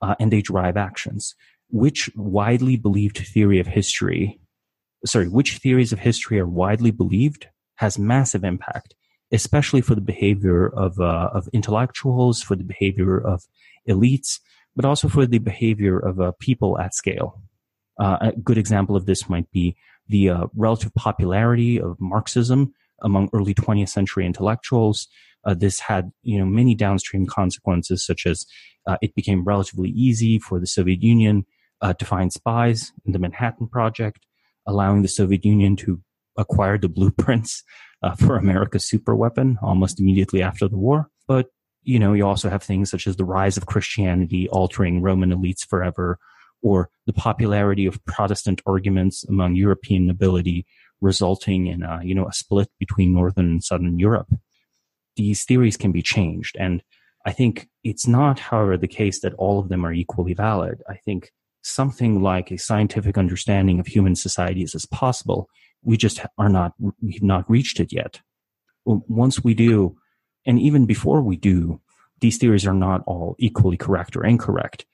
uh, and they drive actions which widely believed theory of history, sorry, which theories of history are widely believed has massive impact, especially for the behavior of, uh, of intellectuals, for the behavior of elites, but also for the behavior of uh, people at scale. Uh, a good example of this might be the uh, relative popularity of Marxism among early 20th century intellectuals. Uh, this had, you know, many downstream consequences, such as uh, it became relatively easy for the Soviet Union uh, to find spies in the Manhattan Project, allowing the Soviet Union to acquire the blueprints uh, for America's superweapon almost immediately after the war. But, you know, you also have things such as the rise of Christianity altering Roman elites forever, or the popularity of Protestant arguments among European nobility, resulting in, a, you know, a split between Northern and Southern Europe. These theories can be changed. And I think it's not, however, the case that all of them are equally valid. I think something like a scientific understanding of human societies is possible. We just are not, we've not reached it yet. Once we do, and even before we do, these theories are not all equally correct or incorrect.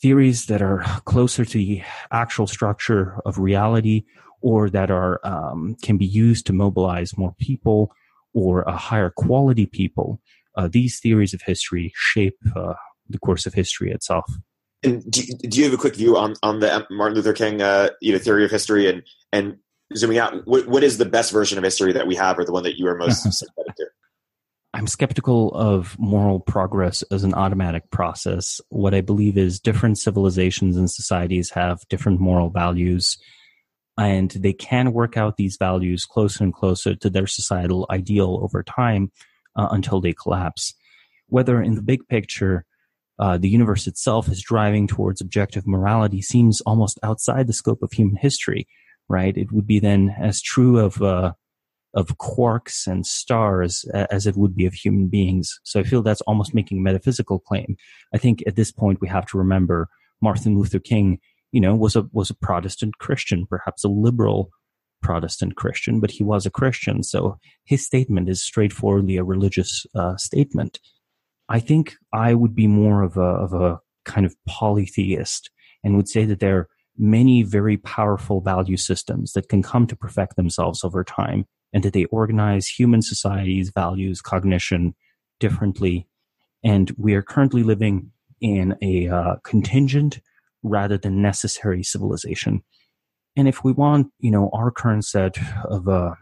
Theories that are closer to the actual structure of reality or that are um, can be used to mobilize more people or a higher quality people. Uh, these theories of history shape uh, the course of history itself. And do, do you have a quick view on, on the Martin Luther King uh, you know theory of history and and zooming out, what, what is the best version of history that we have, or the one that you are most *laughs* sympathetic to? I'm skeptical of moral progress as an automatic process. What I believe is different civilizations and societies have different moral values, and they can work out these values closer and closer to their societal ideal over time uh, until they collapse. Whether in the big picture, uh, the universe itself is driving towards objective morality seems almost outside the scope of human history, right? It would be then as true of uh, of quarks and stars as it would be of human beings. So I feel that's almost making a metaphysical claim. I think at this point we have to remember Martin Luther King, you know, was a was a Protestant Christian, perhaps a liberal Protestant Christian, but he was a Christian. So his statement is straightforwardly a religious uh, statement. I think I would be more of a of a kind of polytheist and would say that there are many very powerful value systems that can come to perfect themselves over time and that they organize human societies, values, cognition differently. And we are currently living in a uh, contingent rather than necessary civilization. And if we want, you know, our current set of, uh,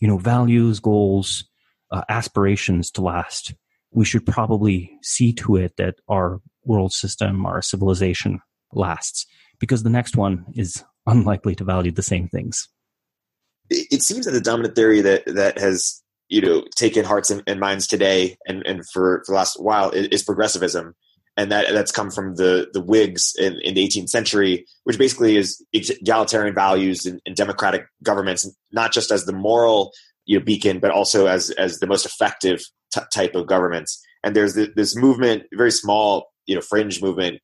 you know, values, goals, uh, aspirations to last, we should probably see to it that our world system, our civilization lasts, because the next one is unlikely to value the same things. It seems that the dominant theory that that has you know taken hearts and, and minds today and, and for, for the last while is, is progressivism and that that's come from the the Whigs in, in the 18th century, which basically is egalitarian values and, and, democratic governments, not just as the moral you know beacon, but also as as the most effective t- type of governments. And there's the, this movement, very small, you know, fringe movement,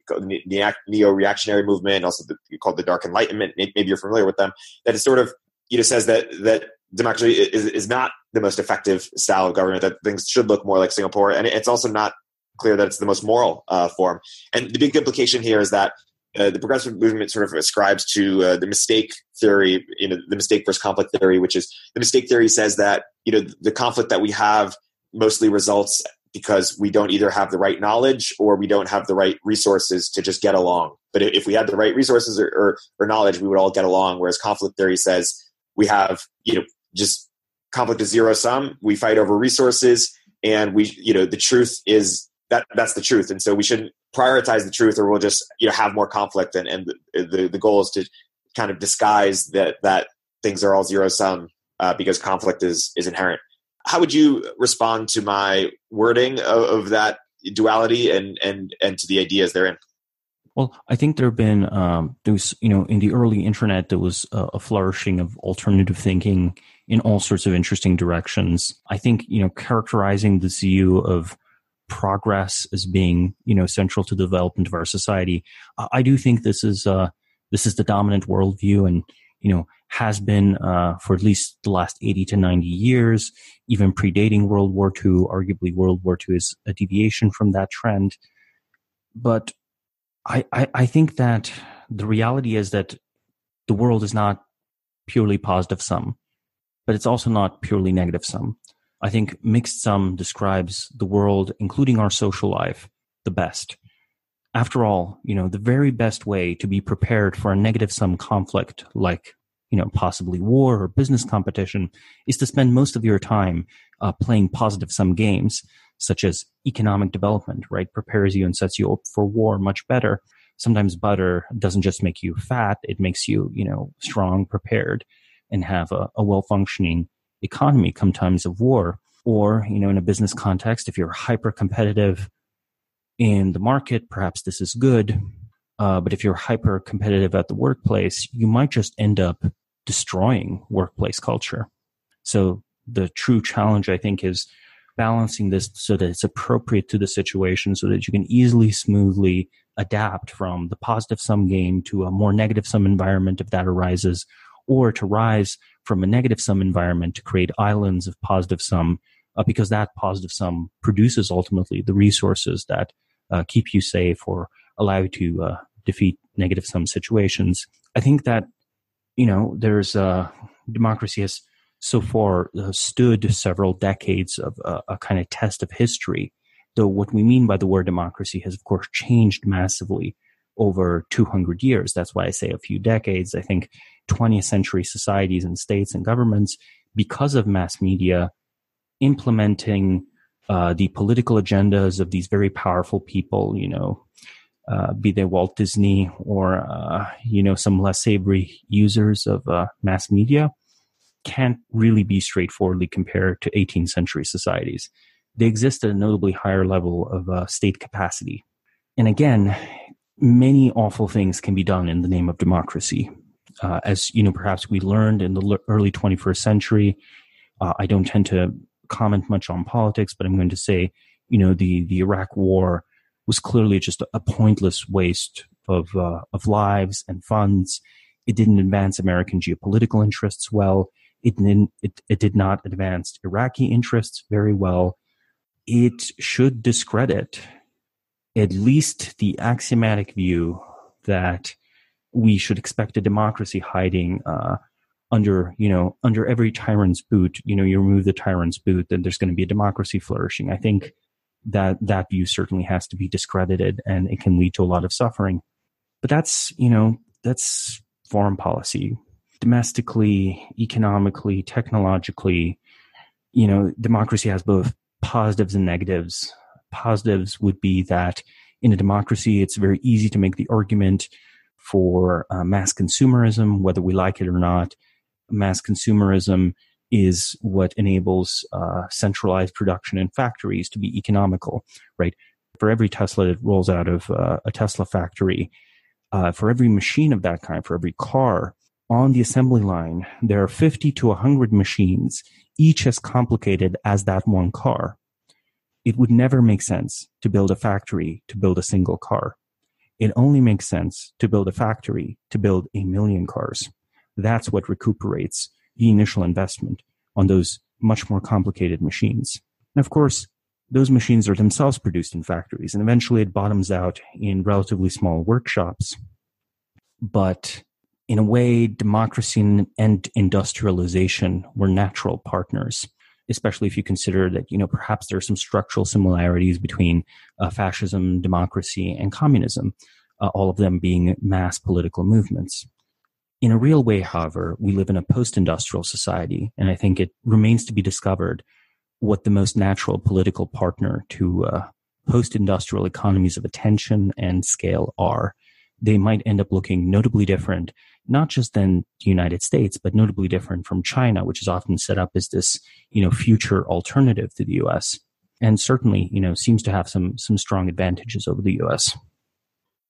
neo-reactionary movement, also the, called the Dark Enlightenment. Maybe you're familiar with them. That it sort of you know says that that democracy is, is not the most effective style of government. That things should look more like Singapore, and it's also not clear that it's the most moral uh, form. And the big implication here is that uh, the progressive movement sort of ascribes to uh, the mistake theory, you know, the mistake versus conflict theory, which is the mistake theory says that you know the conflict that we have mostly results because we don't either have the right knowledge or we don't have the right resources to just get along. But if we had the right resources or, or, or knowledge, we would all get along. Whereas conflict theory says we have, you know, just conflict is zero sum. We fight over resources, and we, you know, the truth is that that's the truth. And so we shouldn't prioritize the truth, or we'll just, you know, have more conflict. And and the the, the goal is to kind of disguise that that things are all zero sum uh, because conflict is is inherent. How would you respond to my wording of, of that duality and and and to the ideas therein? Well, I think there have been um, there was you know in the early internet there was a, a, flourishing of alternative thinking in all sorts of interesting directions. I think you know characterizing this view of progress as being you know central to the development of our society, I do think this is uh, this is the dominant worldview, and you know has been uh, for at least the last 80 to 90 years, even predating World War II. Arguably, World War II is a deviation from that trend. But I, I, I think that the reality is that the world is not purely positive sum, but it's also not purely negative sum. I think mixed sum describes the world, including our social life, the best. After all, you know, the very best way to be prepared for a negative sum conflict like you know, possibly war or business competition, is to spend most of your time uh, playing positive sum games, such as economic development, right? Prepares you and sets you up for war much better. Sometimes butter doesn't just make you fat, it makes you, you know, strong, prepared, and have a, a well functioning economy come times of war. Or, you know, in a business context, if you're hyper competitive in the market, perhaps this is good. Uh, but if you're hyper competitive at the workplace, you might just end up destroying workplace culture. So the true challenge, I think, is balancing this so that it's appropriate to the situation so that you can easily, smoothly adapt from the positive sum game to a more negative sum environment if that arises, or to rise from a negative sum environment to create islands of positive sum uh, because that positive sum produces ultimately the resources that uh, keep you safe or allow you to uh, defeat negative sum situations. I think that you know, there's uh, democracy has so far uh, stood several decades of a kind of test of history. Though what we mean by the word democracy has, of course, changed massively over 200 years. That's why I say a few decades. I think 20th century societies and states and governments, because of mass media implementing uh, the political agendas of these very powerful people, you know, uh, be they Walt Disney or uh, you know some less savory users of uh, mass media, can't really be straightforwardly compared to 18th century societies. They exist at a notably higher level of uh, state capacity, and again, many awful things can be done in the name of democracy. Uh, as you know, perhaps we learned in the early 21st century, Uh, I don't tend to comment much on politics, but I'm going to say, you know, the, the Iraq war was clearly just a pointless waste of, uh, of lives and funds. It didn't advance American geopolitical interests well. It, didn't, it, it did not advance Iraqi interests very well. It should discredit at least the axiomatic view that we should expect a democracy hiding uh, under you know under every tyrant's boot. You know you remove the tyrant's boot then there's going to be a democracy flourishing. I think that that view certainly has to be discredited and it can lead to a lot of suffering. But that's you know that's foreign policy. Domestically economically technologically you know democracy has both positives and negatives. Positives would be that in a democracy it's very easy to make the argument for uh, mass consumerism whether we like it or not mass consumerism is what enables uh, centralized production in factories to be economical, right? For every Tesla that rolls out of uh, a Tesla factory, uh, for every machine of that kind, for every car on the assembly line, there are 50 to 100 machines, each as complicated as that one car. It would never make sense to build a factory to build a single car. It only makes sense to build a factory to build a million cars. That's what recuperates the initial investment on those much more complicated machines. And of course, those machines are themselves produced in factories and eventually it bottoms out in relatively small workshops. But in a way, democracy and industrialization were natural partners, especially if you consider that, you know, perhaps there are some structural similarities between uh, fascism, democracy, and communism, uh, all of them being mass political movements. In a real way, however, we live in a post industrial society, and I think it remains to be discovered what the most natural political partner to uh, post industrial economies of attention and scale are. They might end up looking notably different, not just than the United States, but notably different from China, which is often set up as this, you know, future alternative to the US. And certainly, you know, seems to have some some strong advantages over the US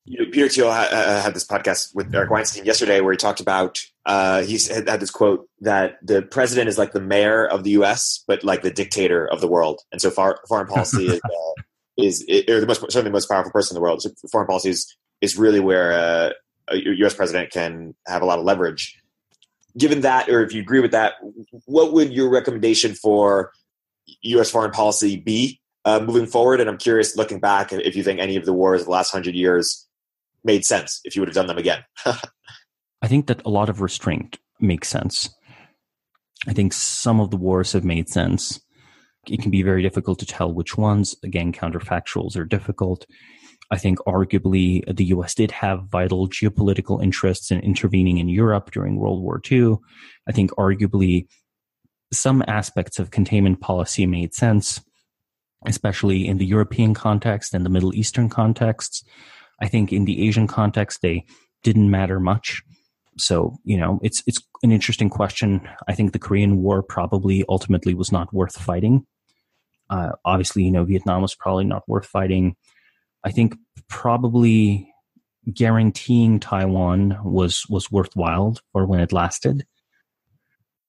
you know, Peter Thiel ha- uh, had this podcast with Eric Weinstein yesterday where he talked about uh, he had, had this quote that the president is like the mayor of the U.S. but like the dictator of the world, and so far, foreign policy is, *laughs* uh, is or the most certainly the most powerful person in the world. So foreign policy is is really where uh, a U.S. president can have a lot of leverage. Given that, or if you agree with that, what would your recommendation for U.S. foreign policy be uh, moving forward? And I'm curious, looking back, if you think any of the wars of the last hundred years made sense if you would have done them again. *laughs* I think that a lot of restraint makes sense. I think some of the wars have made sense. It can be very difficult to tell which ones. Again, counterfactuals are difficult. I think arguably the US did have vital geopolitical interests in intervening in Europe during World War II. I think arguably some aspects of containment policy made sense, especially in the European context and the Middle Eastern contexts. I think in the Asian context, they didn't matter much. So, you know, it's, it's an interesting question. I think the Korean War probably ultimately was not worth fighting. Uh, obviously, you know, Vietnam was probably not worth fighting. I think probably guaranteeing Taiwan was, was worthwhile for when it lasted.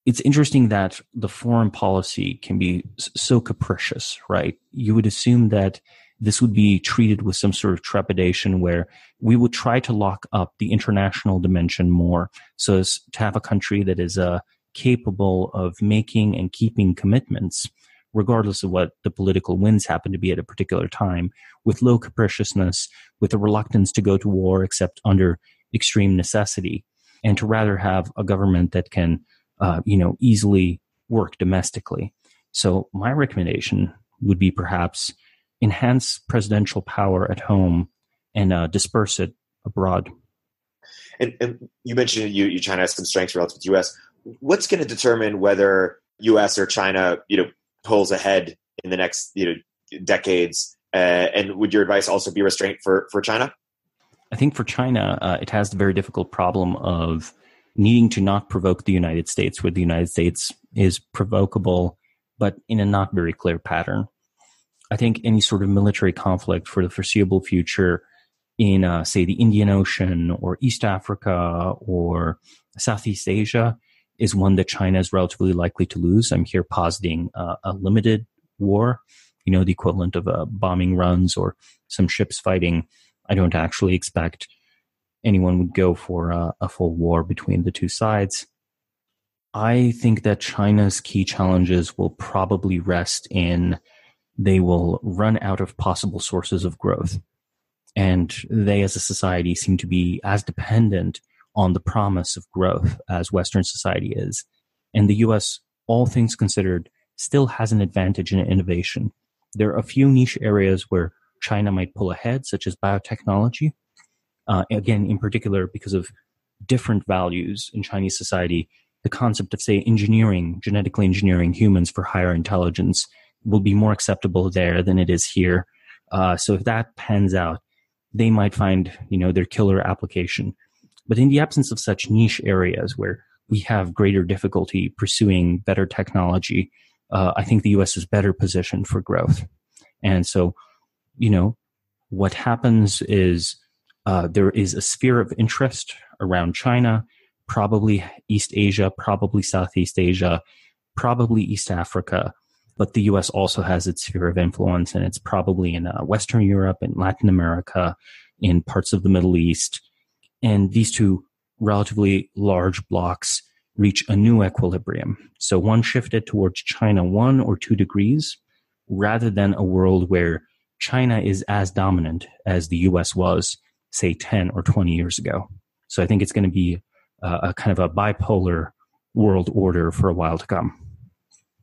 It's interesting that the foreign policy can be so capricious, right? You would assume that this would be treated with some sort of trepidation where we would try to lock up the international dimension more so as to have a country that is uh, capable of making and keeping commitments regardless of what the political winds happen to be at a particular time with low capriciousness with a reluctance to go to war except under extreme necessity and to rather have a government that can uh, you know easily work domestically so my recommendation would be perhaps enhance presidential power at home and uh, disperse it abroad. And, and you mentioned you, you China has some strengths relative to U.S. What's going to determine whether U.S. or China, you know, pulls ahead in the next you know decades? Uh, and would your advice also be restraint for for China? I think for China, uh, it has the very difficult problem of needing to not provoke the United States, where the United States is provocable, but in a not very clear pattern. I think any sort of military conflict for the foreseeable future in, uh, say, the Indian Ocean or East Africa or Southeast Asia is one that China is relatively likely to lose. I'm here positing uh, a limited war, you know, the equivalent of uh, bombing runs or some ships fighting. I don't actually expect anyone would go for a, a full war between the two sides. I think that China's key challenges will probably rest in they will run out of possible sources of growth. And they as a society seem to be as dependent on the promise of growth as Western society is. And the US, all things considered, still has an advantage in innovation. There are a few niche areas where China might pull ahead, such as biotechnology. Uh, again, in particular, because of different values in Chinese society, the concept of, say, engineering, genetically engineering humans for higher intelligence will be more acceptable there than it is here. Uh, so if that pans out, they might find, you know, their killer application. But in the absence of such niche areas where we have greater difficulty pursuing better technology, uh, I think the U.S. is better positioned for growth. And so, you know, what happens is uh, there is a sphere of interest around China, probably East Asia, probably Southeast Asia, probably East Africa. But the U.S. also has its sphere of influence, and it's probably in uh, Western Europe in Latin America, in parts of the Middle East, and these two relatively large blocks reach a new equilibrium. So one shifted towards China one or two degrees rather than a world where China is as dominant as the US was, say, 10 or 20 years ago. So I think it's going to be a, a kind of a bipolar world order for a while to come.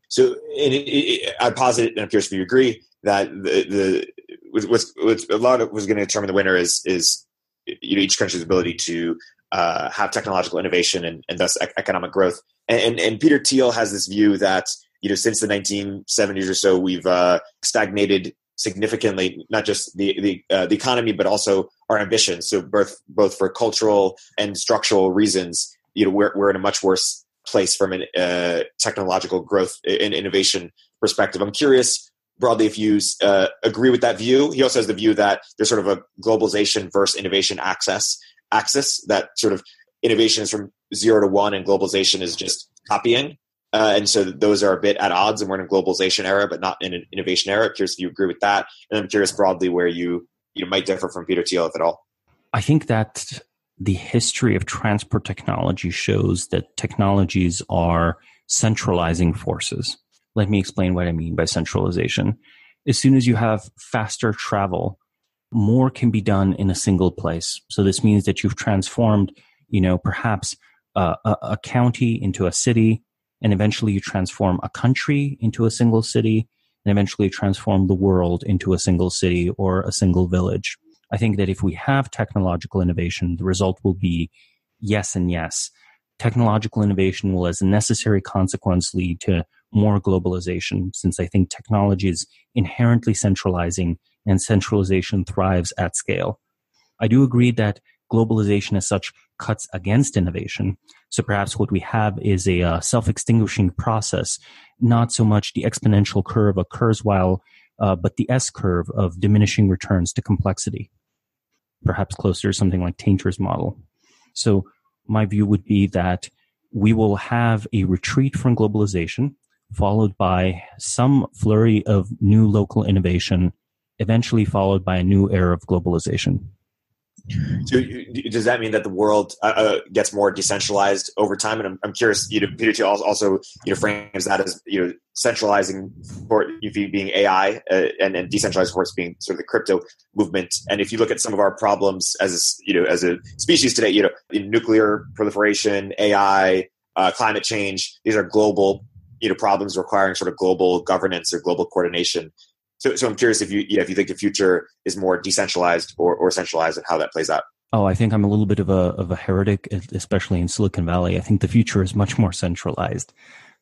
So it, it, I posit, and I'm curious if you agree, that the, the what's, what's a lot of was going to determine the winner is is you know each country's ability to uh, have technological innovation and, and thus economic growth. And, and, Peter Thiel has this view that you know since the 1970s or so we've uh, stagnated significantly, not just the the, uh, the economy but also our ambitions. So both both for cultural and structural reasons, you know we're we're in a much worse place from a uh, technological growth and innovation perspective. I'm curious broadly if you uh, agree with that view. He also has the view that there's sort of a globalization versus innovation access axis that sort of innovation is from zero to one and globalization is just copying. Uh, and so those are a bit at odds, and we're in a globalization era, but not in an innovation era. I'm curious if you agree with that, and I'm curious broadly where you you might differ from Peter Thiel, if at all. I think that the history of transport technology shows that technologies are centralizing forces. Let me explain what I mean by centralization. As soon as you have faster travel, more can be done in a single place. So this means that you've transformed, you know, perhaps a, a, county into a city, and eventually you transform a country into a single city, and eventually transform the world into a single city or a single village. I think that if we have technological innovation, the result will be yes and yes. Technological innovation will, as a necessary consequence, lead to more globalization, since I think technology is inherently centralizing and centralization thrives at scale. I do agree that globalization as such cuts against innovation. So perhaps what we have is a uh, self-extinguishing process, not so much the exponential curve occurs while, uh, but the S curve of diminishing returns to complexity. Perhaps closer to something like Tainter's model. So my view would be that we will have a retreat from globalization, followed by some flurry of new local innovation eventually followed by a new era of globalization. So, does that mean that the world uh, uh, gets more decentralized over time? And I'm, I'm curious, you know, Peter also, you know, frames that as you know, centralizing for being AI uh, and, and decentralized force being sort of the crypto movement. And if you look at some of our problems as you know, as a species today, you know, nuclear proliferation, AI, uh, climate change, these are global, you know, problems requiring sort of global governance or global coordination. So, so I'm curious if you, if you think the future is more decentralized or, or centralized and how that plays out. Oh, I think I'm a little bit of a of a heretic, especially in Silicon Valley. I think the future is much more centralized,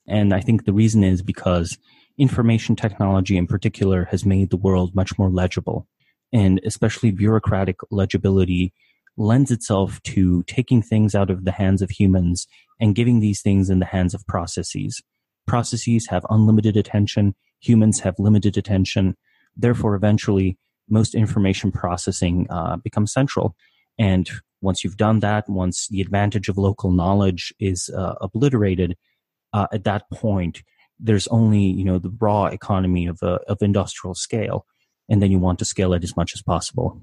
and I think the reason is because information technology, in particular, has made the world much more legible, and especially bureaucratic legibility lends itself to taking things out of the hands of humans and giving these things in the hands of processes. Processes have unlimited attention humans have limited attention. Therefore, eventually, most information processing uh, becomes central. And Once you've done that, once the advantage of local knowledge is uh, obliterated, uh, at that point, there's only you know the raw economy of uh, of industrial scale, and then you want to scale it as much as possible.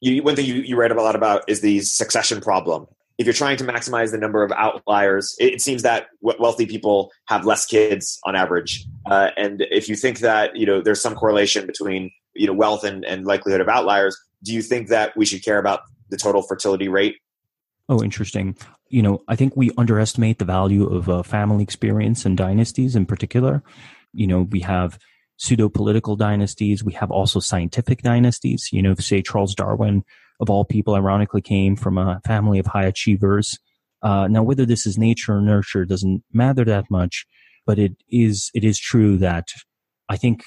You, one thing you, you read a lot about is the succession problem. If you're trying to maximize the number of outliers, it, it seems that wealthy people have less kids on average. Uh, and if you think that you know there's some correlation between you know wealth and, and likelihood of outliers, do you think that we should care about the total fertility rate? Oh, interesting. You know, I think we underestimate the value of uh, family experience and dynasties in particular. You know, we have pseudo political dynasties. We have also scientific dynasties. You know, say Charles Darwin, of all people, ironically came from a family of high achievers. Uh, now, whether this is nature or nurture doesn't matter that much, but it is it is true that I think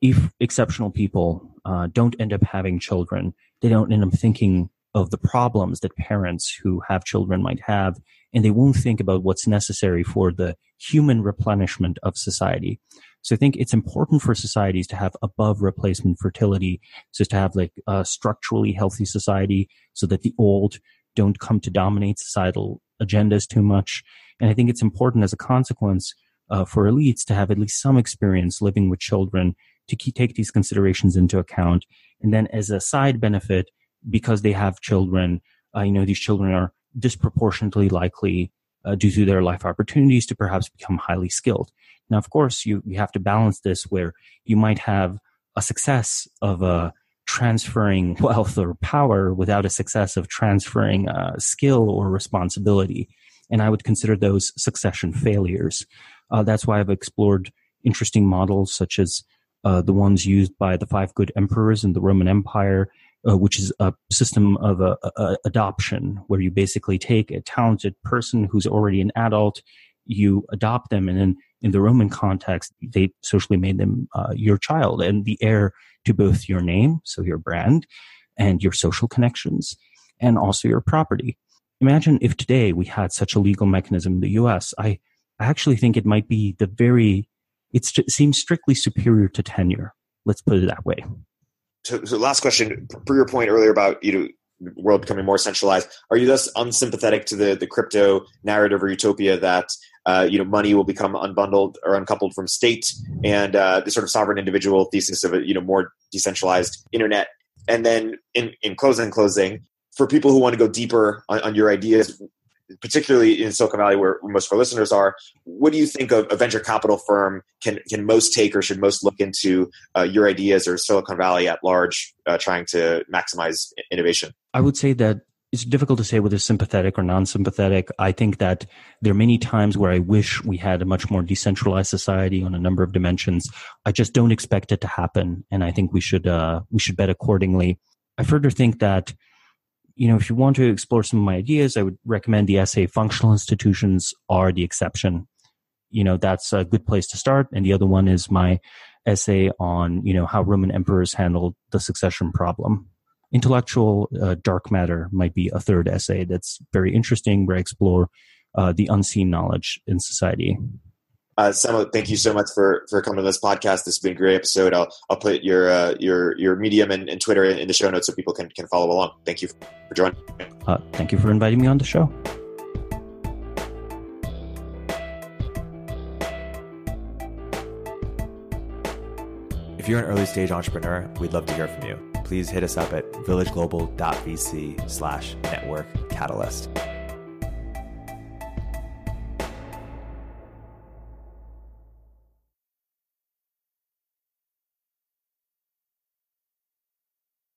if exceptional people uh, don't end up having children, they don't end up thinking of the problems that parents who have children might have, and they won't think about what's necessary for the human replenishment of society. So I think it's important for societies to have above replacement fertility, so to have like a structurally healthy society so that the old don't come to dominate societal agendas too much. And I think it's important as a consequence uh, for elites to have at least some experience living with children to keep, take these considerations into account. And then as a side benefit, because they have children, uh, you know, these children are disproportionately likely uh, due to their life opportunities to perhaps become highly skilled. Now, of course, you, you have to balance this where you might have a success of uh, transferring *laughs* wealth or power without a success of transferring uh, skill or responsibility. And I would consider those succession failures. Uh, that's why I've explored interesting models such as uh, the ones used by the five good emperors in the Roman Empire, uh, which is a system of a, a, adoption where you basically take a talented person who's already an adult, you adopt them, and then in the Roman context, they socially made them uh, your child and the heir to both your name, so your brand, and your social connections, and also your property. Imagine if today we had such a legal mechanism in the US. I, I actually think it might be the very it seems strictly superior to tenure. Let's put it that way. So, so last question, for your point earlier about you know world becoming more centralized, are you thus unsympathetic to the the crypto narrative or utopia that uh, you know money will become unbundled or uncoupled from state and uh, the sort of sovereign individual thesis of a you know more decentralized internet? And then in in closing, closing for people who want to go deeper on, on your ideas, particularly in Silicon Valley, where most of our listeners are, what do you think of a venture capital firm can can most take or should most look into uh, your ideas or Silicon Valley at large, uh, trying to maximize innovation? I would say that it's difficult to say whether sympathetic or non-sympathetic. I think that there are many times where I wish we had a much more decentralized society on a number of dimensions. I just don't expect it to happen, and I think we should uh, we should bet accordingly. I further think that you know, if you want to explore some of my ideas, I would recommend the essay Functional Institutions Are the Exception. You know, that's a good place to start. And the other one is my essay on, you know, how Roman emperors handled the succession problem. Intellectual uh, dark matter might be a third essay that's very interesting where I explore uh, the unseen knowledge in society. Uh, Samo, thank you so much for for coming to this podcast. This has been a great episode. I'll I'll put your uh, your your Medium and, and, Twitter in the show notes so people can can follow along. Thank you for joining. Uh, thank you for inviting me on the show. If you're an early stage entrepreneur, we'd love to hear from you. Please hit us up at villageglobal.vc slash network catalyst.